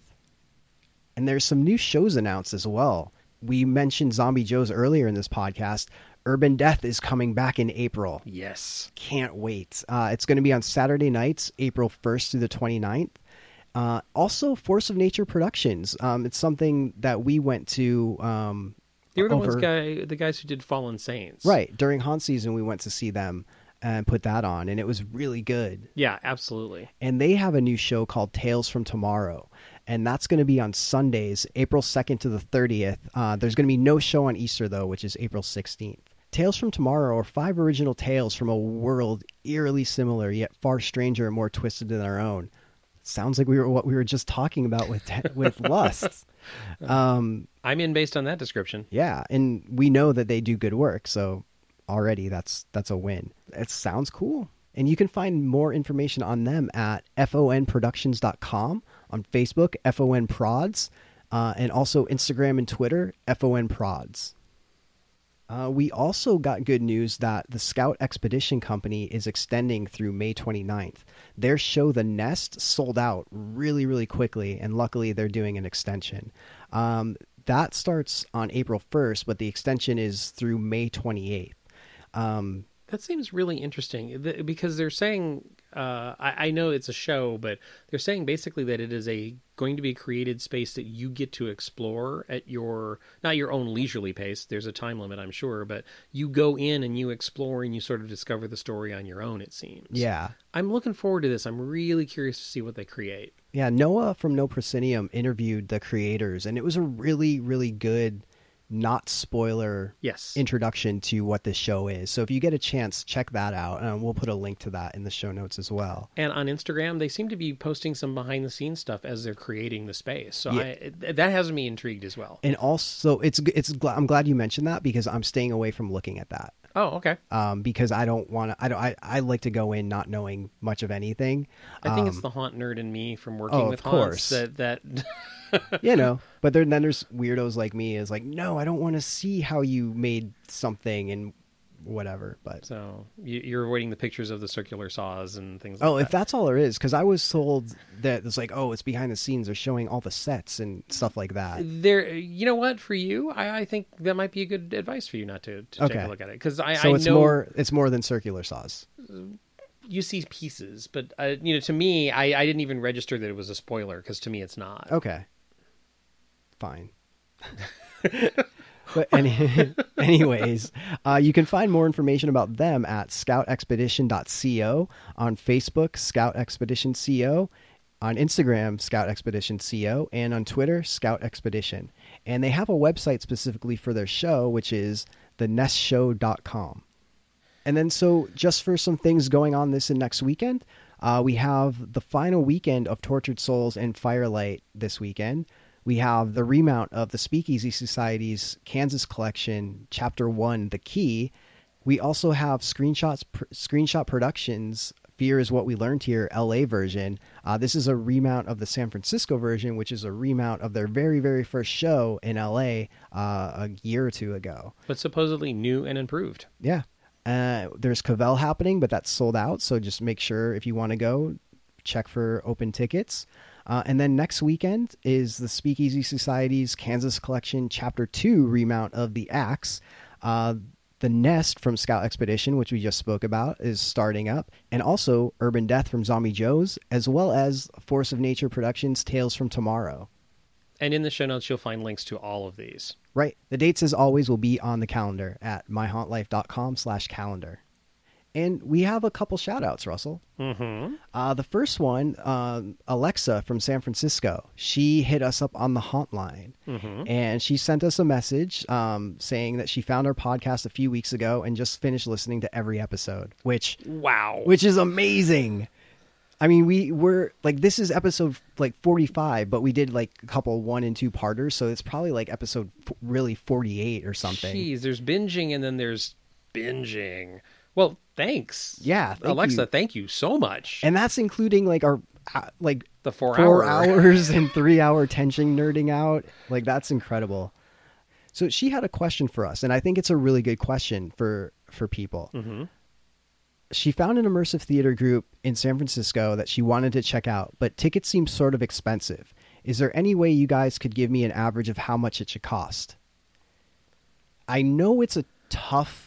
And there's some new shows announced as well. We mentioned Zombie Joe's earlier in this podcast. Urban Death is coming back in April. Yes. Can't wait. Uh, it's going to be on Saturday nights, April 1st through the 29th. Uh, also, Force of Nature Productions. Um, it's something that we went to. Um, You were the over- guy, the guys who did Fallen Saints, Right. During haunt season, we went to see them and put that on, and it was really good. Yeah, absolutely. and they have a new show called Tales from Tomorrow, and that's going to be on Sundays, April 2nd to the 30th. Uh, there's going to be no show on Easter, though, which is April 16th. Tales from Tomorrow are five original tales from a world eerily similar, yet far stranger and more twisted than our own. Sounds like we were what we were just talking about with with Lust. Um, I'm in based on that description. yeah, and we know that they do good work, so already that's that's a win. It sounds cool. And you can find more information on them at fonproductions.com, on Facebook, FON Prods, uh, and also Instagram and Twitter, FON Prods. Uh, we also got good news that the Scout Expedition Company is extending through May 29th. Their show, The Nest, sold out really, really quickly, and luckily they're doing an extension. Um, that starts on April 1st, but the extension is through May 28th. Um, That seems really interesting because they're saying uh, I, I know it's a show, but they're saying basically that it is a going to be a created space that you get to explore at your not your own leisurely pace. There's a time limit, I'm sure, but you go in and you explore and you sort of discover the story on your own. It seems. yeah. I'm looking forward to this. I'm really curious to see what they create. Yeah, Noah from No Proscenium interviewed the creators, and it was a really, really good, not spoiler Yes. introduction to what this show is. So if you get a chance, check that out, and we'll put a link to that in the show notes as well. And on Instagram, they seem to be posting some behind the scenes stuff as they're creating the space. So Yeah. I, that has me intrigued as well. And also, it's it's. I'm glad you mentioned that because I'm staying away from looking at that. Oh, okay. Um, because I don't want to. I don't. I, I like to go in not knowing much of anything. I think it's Um, the haunt nerd in me from working oh, with haunts course. that that you know. But then, then there's weirdos like me is like, no, I don't want to see how you made something and whatever. But So you, you're avoiding the pictures of the circular saws and things. like oh, if that's all there is, because I was told that it's like, oh, it's behind the scenes. They're showing all the sets and stuff like that. there, you know what? For you, I, I think that might be a good advice for you not to, to take Okay. a look at it because I, So I it's know more it's more than circular saws. you see pieces, but uh, you know, to me, I, I didn't even register that it was a spoiler because to me, it's not. Okay. Fine. but any, anyways, uh, you can find more information about them at scoutexpedition.co, on Facebook, Scout Expedition CO, on Instagram, Scout Expedition CO, and on Twitter, Scout Expedition. And they have a website specifically for their show, which is thenestshow.com. And then, so just for some things going on this and next weekend, uh, we have the final weekend of Tortured Souls and Firelight this weekend. We have the remount of the Speakeasy Society's Kansas collection, Chapter One, The Key. We also have screenshots, pr- screenshot productions. Fear is what we learned here, LA version. Uh, this is a remount of the San Francisco version, which is a remount of their very, very first show in LA uh, a year or two ago. But supposedly new and improved. Yeah. Uh, there's Covell happening, but that's sold out. So just make sure if you want to go, check for open tickets. Uh, and then next weekend is the Speakeasy Society's Kansas Collection Chapter 2 remount of The Axe. Uh, the Nest from Scout Expedition, which we just spoke about, is starting up. And also Urban Death from Zombie Joe's, as well as Force of Nature Productions' Tales from Tomorrow. And in the show notes, you'll find links to all of these. Right. The dates, as always, will be on the calendar at myhauntlife.com slash calendar. And we have a couple shout outs, Russell. Mm-hmm. Uh, the first one, um, Alexa from San Francisco, she hit us up on the haunt line Mm-hmm. and she sent us a message um, saying that she found our podcast a few weeks ago and just finished listening to every episode, which Wow. which is amazing. I mean, we were like this is episode like 45, but we did like a couple one and two parters, so it's probably like episode f- really 48 or something. Jeez, there's binging and then there's binging. Well, thanks. Yeah, thank Alexa, you. thank you so much. And that's including like our uh, like the four, four hour. hours and three hour tension nerding out. Like that's incredible. So she had a question for us, and I think it's a really good question for for people. Mhm. She found an immersive theater group in San Francisco that she wanted to check out, but tickets seem sort of expensive. Is there any way you guys could give me an average of how much it should cost? I know it's a tough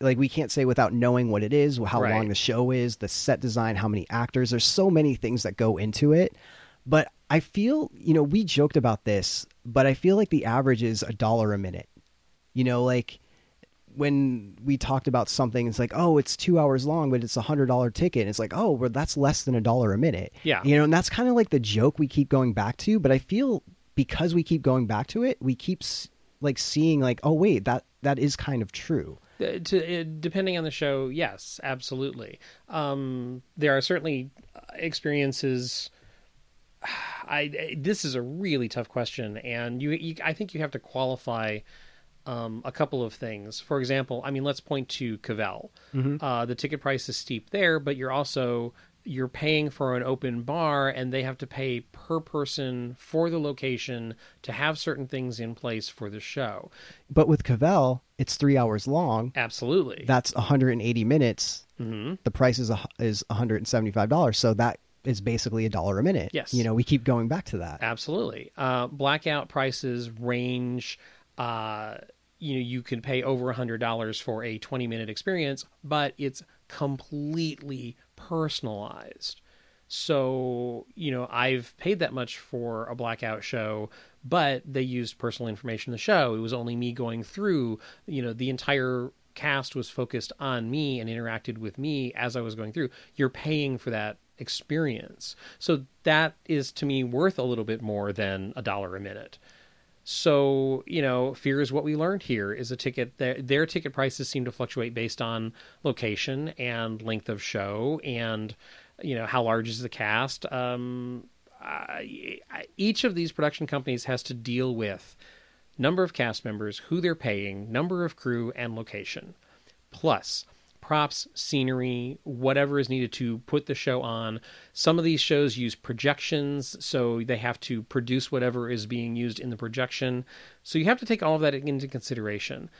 like we can't say without knowing what it is, how Right. long the show is, the set design, how many actors. There's so many things that go into it. But I feel, you know, we joked about this, but I feel like the average is a dollar a minute. You know, like when we talked about something, it's like, oh, it's two hours long, but it's a hundred dollar ticket. And It's like, oh, well, that's less than a dollar a minute. Yeah. You know, and that's kind of like the joke we keep going back to. But I feel because we keep going back to it, we keep like seeing like, oh, wait, that that is kind of true. Uh, to, uh, depending on the show, yes, absolutely. Um, there are certainly uh, experiences. I, this is a really tough question, and you, you I think you have to qualify um, a couple of things. For example, I mean, let's point to Covell. Uh, the ticket price is steep there, but you're also you're paying for an open bar, and they have to pay per person for the location to have certain things in place for the show. But with Covell, it's three hours long. Absolutely. That's 180 minutes. hmm The price is a, is 175 dollars. So that is basically a dollar a minute. Yes. You know, we keep going back to that. Absolutely. Uh, blackout prices range. Uh, you know, you can pay over a hundred dollars for a twenty-minute experience, but it's completely personalized. So, you know, I've paid that much for a blackout show, but they used personal information in the show. It was only me going through, you know, the entire cast was focused on me and interacted with me as I was going through. You're paying for that experience. So that is to me worth a little bit more than a dollar a minute. So, you know, fear is what we learned here is a ticket their, their ticket prices seem to fluctuate based on location and length of show and you know how large is the cast. Um, I, I- each of these production companies has to deal with number of cast members, who they're paying, number of crew, and location. Plus, props, scenery, whatever is needed to put the show on. Some of these shows use projections, so they have to produce whatever is being used in the projection. So you have to take all of that into consideration.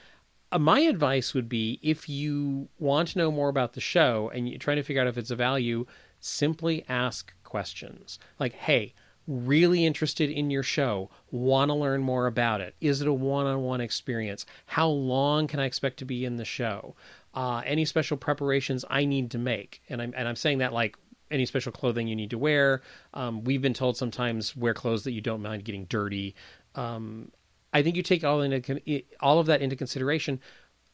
uh, my advice would be if you want to know more about the show and you're trying to figure out if it's a value, simply ask questions. Like, hey, really interested in your show, want to learn more about it. Is it a one on one experience? How long can I expect to be in the show? Uh, any special preparations I need to make? And I'm, and I'm saying that like any special clothing you need to wear. Um, we've been told sometimes wear clothes that you don't mind getting dirty. Um, I think you take all into all of that into consideration.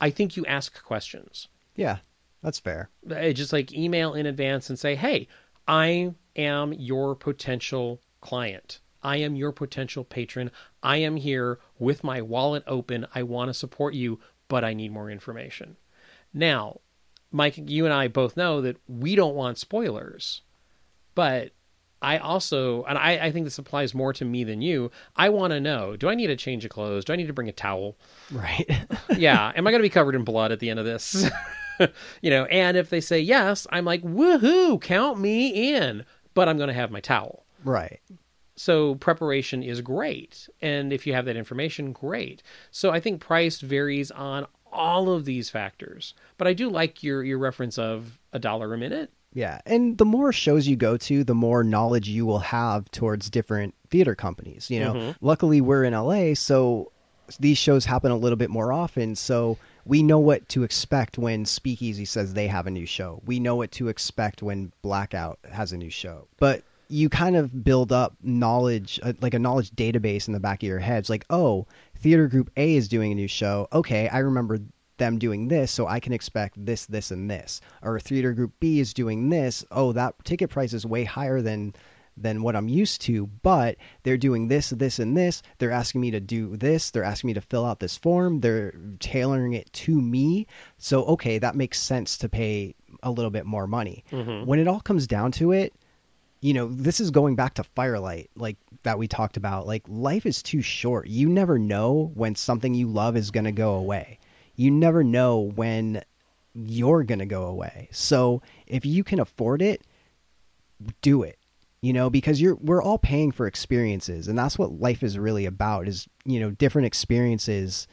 I think you ask questions. Yeah, that's fair. Uh, Just like email in advance and say, "Hey, I am your potential client. I am your potential patron. I am here with my wallet open. I want to support you, but I need more information." Now, Mike, you and I both know that we don't want spoilers, but I also, and I, I think this applies more to me than you. I want to know: Do I need a change of clothes? Do I need to bring a towel? Right. yeah. Am I going to be covered in blood at the end of this? you know, and if they say yes, I'm like, woohoo, count me in. But I'm going to have my towel. right. So preparation is great. And if you have that information, great. So I think price varies on all of these factors. But I do like your your reference of a dollar a minute. Yeah, and the more shows you go to, the more knowledge you will have towards different theater companies. You know, luckily we're in LA, so these shows happen a little bit more often. So we know what to expect when Speakeasy says they have a new show. We know what to expect when Blackout has a new show. But you kind of build up knowledge, uh, like a knowledge database in the back of your head. It's like, oh, Theater Group A is doing a new show. Okay, I remember them doing this, so I can expect this, this, and this. Or Theater Group B is doing this. Oh, that ticket price is way higher than than what I'm used to, but they're doing this, this, and this. They're asking me to do this. They're asking me to fill out this form. They're tailoring it to me. So, okay, that makes sense to pay a little bit more money. Mm-hmm. When it all comes down to it, you know, this is going back to Firelight, like that we talked about. Like, life is too short. You never know when something you love is going to go away. You never know when you're going to go away. So, if you can afford it, do it. You know, because you're we're all paying for experiences, and that's what life is really about is, you know, different experiences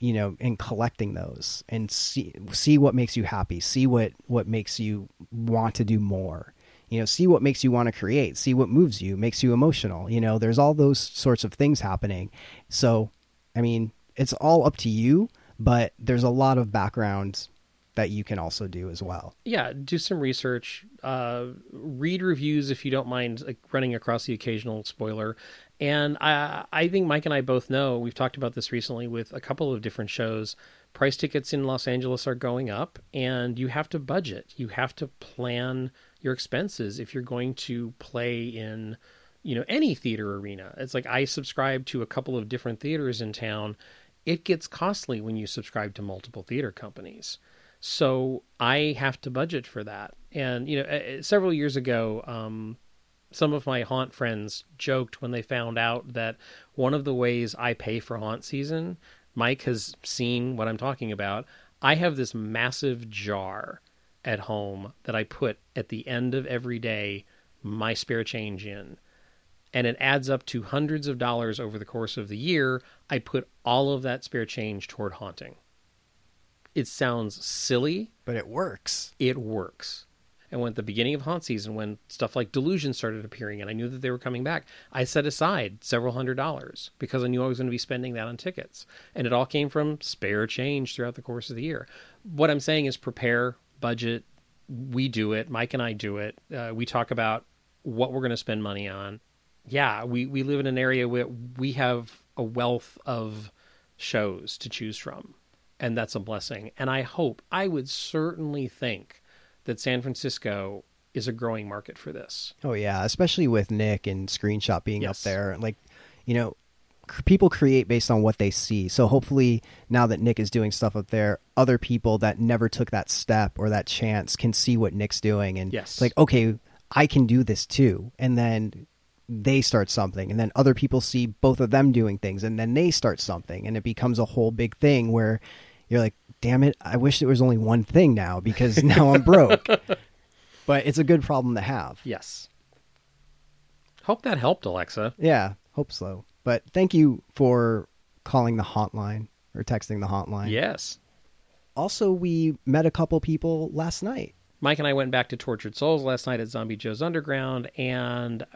you know and collecting those and see see what makes you happy see what what makes you want to do more you know see what makes you want to create see what moves you makes you emotional you know there's all those sorts of things happening. So i mean it's all up to you but there's a lot of background that you can also do as well. Yeah do some research uh, read reviews if you don't mind like, running across the occasional spoiler. And I, I think mike and i both know we've talked about this recently with a couple of different shows. Price tickets in los angeles are going up and you have to budget. You have to plan your expenses if you're going to play in you know any theater arena it's like i subscribe to a couple of different theaters in town it gets costly when you subscribe to multiple theater companies so I have to budget for that. And you know, several years ago, um, some of my haunt friends joked when they found out that one of the ways I pay for haunt season, Mike has seen what I'm talking about. I have this massive jar at home that I put at the end of every day my spare change in. And it adds up to hundreds of dollars over the course of the year. I put all of that spare change toward haunting. It sounds silly, but it works it works. And when at the beginning of haunt season, when stuff like delusion started appearing, and I knew that they were coming back, I set aside several hundred dollars because I knew I was going to be spending that on tickets, and it all came from spare change throughout the course of the year. What I'm saying is prepare, budget. We do it. Mike and I do it. Uh, we talk about what we're going to spend money on. Yeah, we we live in an area where we have a wealth of shows to choose from and that's a blessing. And I hope, I would certainly think that San Francisco is a growing market for this. Oh yeah, especially with Nick and Screenshot being Yes. up there. Like, you know, people create based on what they see. So hopefully, now that Nick is doing stuff up there, other people that never took that step or that chance can see what Nick's doing, and Yes. it's like, okay, I can do this too. And then they start something, and then other people see both of them doing things, and then they start something, and it becomes a whole big thing where you're like, damn it, I wish there was only one thing now because now I'm broke. But it's a good problem to have. Yes. Hope that helped, Alexa. Yeah, hope so. But thank you for calling the hotline or texting the hotline. Yes. Also, we met a couple people last night. Mike and I went back to Tortured Souls last night at Zombie Joe's Underground, and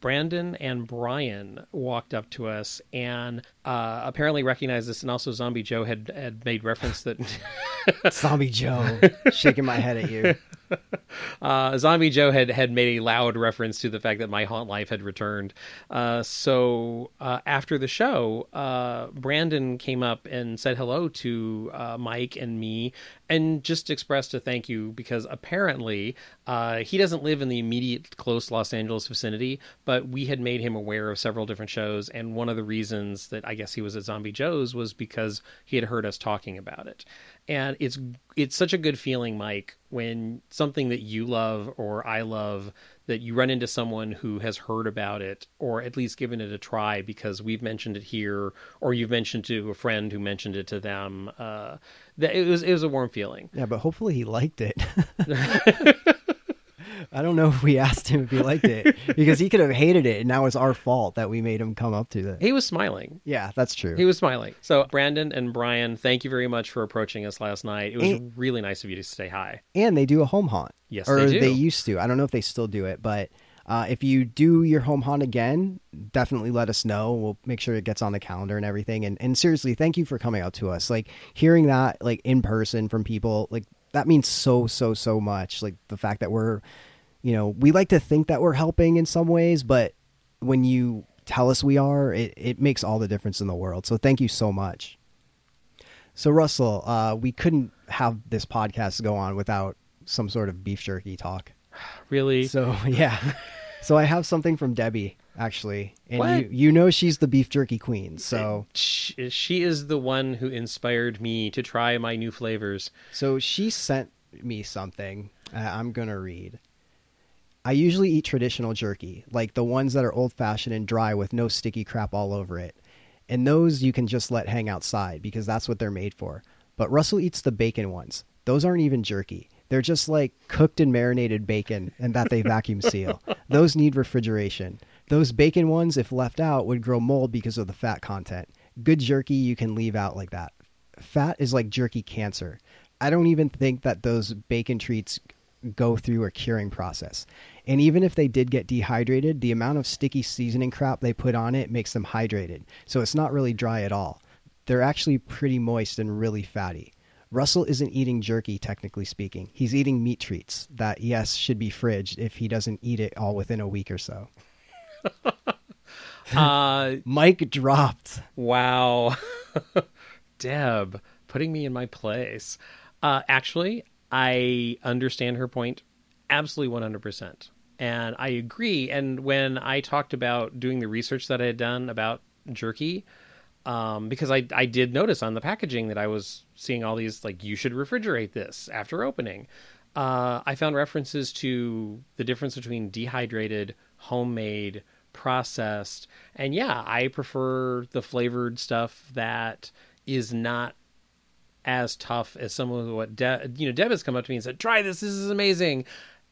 Brandon and Brian walked up to us and uh, apparently recognized us. And also, Zombie Joe had, had made reference that Zombie Joe shaking my head at you. uh, Zombie Joe had, had made a loud reference to the fact that my haunt life had returned. Uh, so uh, after the show, uh, Brandon came up and said hello to uh, Mike and me and just expressed a thank you because apparently uh, he doesn't live in the immediate close Los Angeles vicinity, but we had made him aware of several different shows. And one of the reasons that I guess he was at Zombie Joe's was because he had heard us talking about it and it's it's such a good feeling mike when something that you love or i love that you run into someone who has heard about it or at least given it a try because we've mentioned it here or you've mentioned to a friend who mentioned it to them uh, that it was it was a warm feeling Yeah, but hopefully he liked it. I don't know if we asked him if he liked it because he could have hated it, and now it's our fault that we made him come up to that. he was smiling Yeah, that's true. he was smiling so brandon and brian thank you very much for approaching us last night it was And- really nice of you to say hi and they do a home haunt. Yes, or they do. used to. I don't know if they still do it, but uh, if you do your home haunt again, definitely let us know. We'll make sure it gets on the calendar and everything. And and seriously, thank you for coming out to us. Like hearing that like in person from people, like that means so so so much. Like the fact that we're, you know, we like to think that we're helping in some ways, but when you tell us we are, it, it makes all the difference in the world. So thank you so much. So Russell, uh, we couldn't have this podcast go on without some sort of beef jerky talk. really So yeah, so I have something from Debbie actually, and What? you you know she's the beef jerky queen. So she, she is the one who inspired me to try my new flavors. so she sent me something. Uh, I'm gonna read. I usually eat traditional jerky, like the ones that are old fashioned and dry with no sticky crap all over it. And those you can just let hang outside because that's what they're made for. But Russell eats the bacon ones. Those aren't even jerky. They're just like cooked and marinated bacon and that they vacuum seal. Those need refrigeration. Those bacon ones, if left out, would grow mold because of the fat content. Good jerky you can leave out like that. Fat is like jerky cancer. I don't even think that those bacon treats go through a curing process. And even if they did get dehydrated, the amount of sticky seasoning crap they put on it makes them hydrated. So it's not really dry at all. They're actually pretty moist and really fatty. Russell isn't eating jerky, technically speaking. He's eating meat treats that, yes, should be fridged if he doesn't eat it all within a week or so. Uh, Mike dropped. wow. Deb, putting me in my place. Uh, actually, I understand her point absolutely 100%. And I agree. And when I talked about doing the research that I had done about jerky, um, because I, I did notice on the packaging that I was seeing all these, like, you should refrigerate this after opening. Uh, I found references to the difference between dehydrated, homemade, processed, and yeah, I prefer the flavored stuff that is not as tough as some of what De- you know Deb has come up to me and said, "Try this. This is amazing."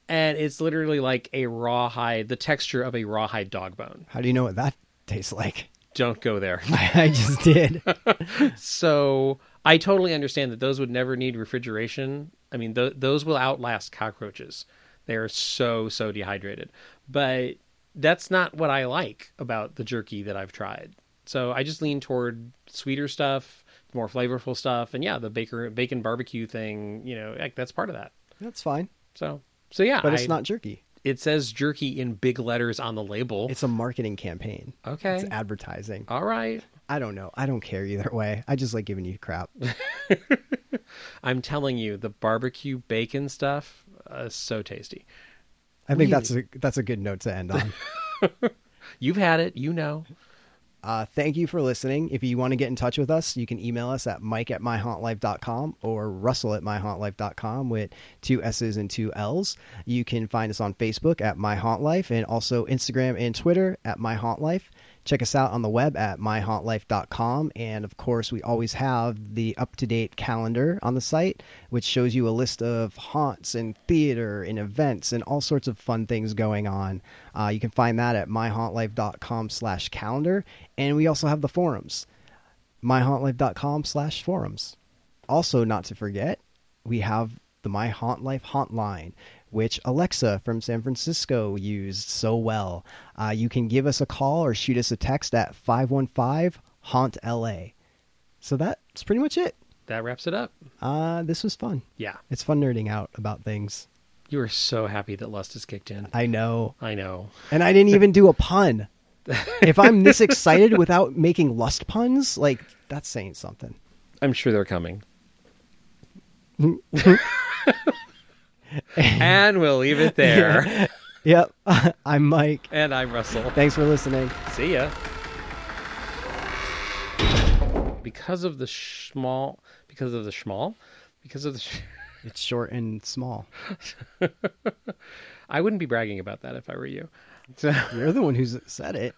And it's literally like a rawhide, the texture of a rawhide dog bone. How do you know what that tastes like? Don't go there. I just did. so I totally understand that those would never need refrigeration. I mean, th- those will outlast cockroaches. They are so so dehydrated, but that's not what I like about the jerky that I've tried. So I just lean toward sweeter stuff, more flavorful stuff, and yeah, the bacon bacon barbecue thing. You know, like, that's part of that. That's fine. So so yeah, But it's I- not jerky. It says jerky in big letters on the label. It's a marketing campaign. okay. It's advertising. All right. I don't know. I don't care either way. I just like giving you crap. I'm telling you, the barbecue bacon stuff uh, is so tasty. I think that's a that's a good note to end on. You've had it, you know. Uh, thank you for listening. If you want to get in touch with us, you can email us at mike at myhauntlife.com or russell at myhauntlife.com with two S's and two L's. You can find us on Facebook at My Haunt Life and also Instagram and Twitter at My Haunt Life. Check us out on the web at myhauntlife.com. And of course, we always have the up to date calendar on the site, which shows you a list of haunts and theater and events and all sorts of fun things going on. Uh, you can find that at myhauntlife.com slash calendar. And we also have the forums. myhauntlife.com slash forums. Also, not to forget, we have the My Haunt Life hotline, which Alexa from San Francisco used so well. Uh, you can give us a call or shoot us a text at 515 Haunt LA. So that's pretty much it. That wraps it up. Uh, this was fun. Yeah. It's fun nerding out about things. You are so happy that Lust has kicked in. I know. I know. And I didn't even do a pun. if I'm this excited without making lust puns, like that's saying something. I'm sure they're coming. and we'll leave it there. Yep. I'm Mike. And I'm Russell. Thanks for listening. See ya. Because of the small, because of the small, because of the. Sh- It's short and small. I wouldn't be bragging about that if I were you. You're the one who's said it.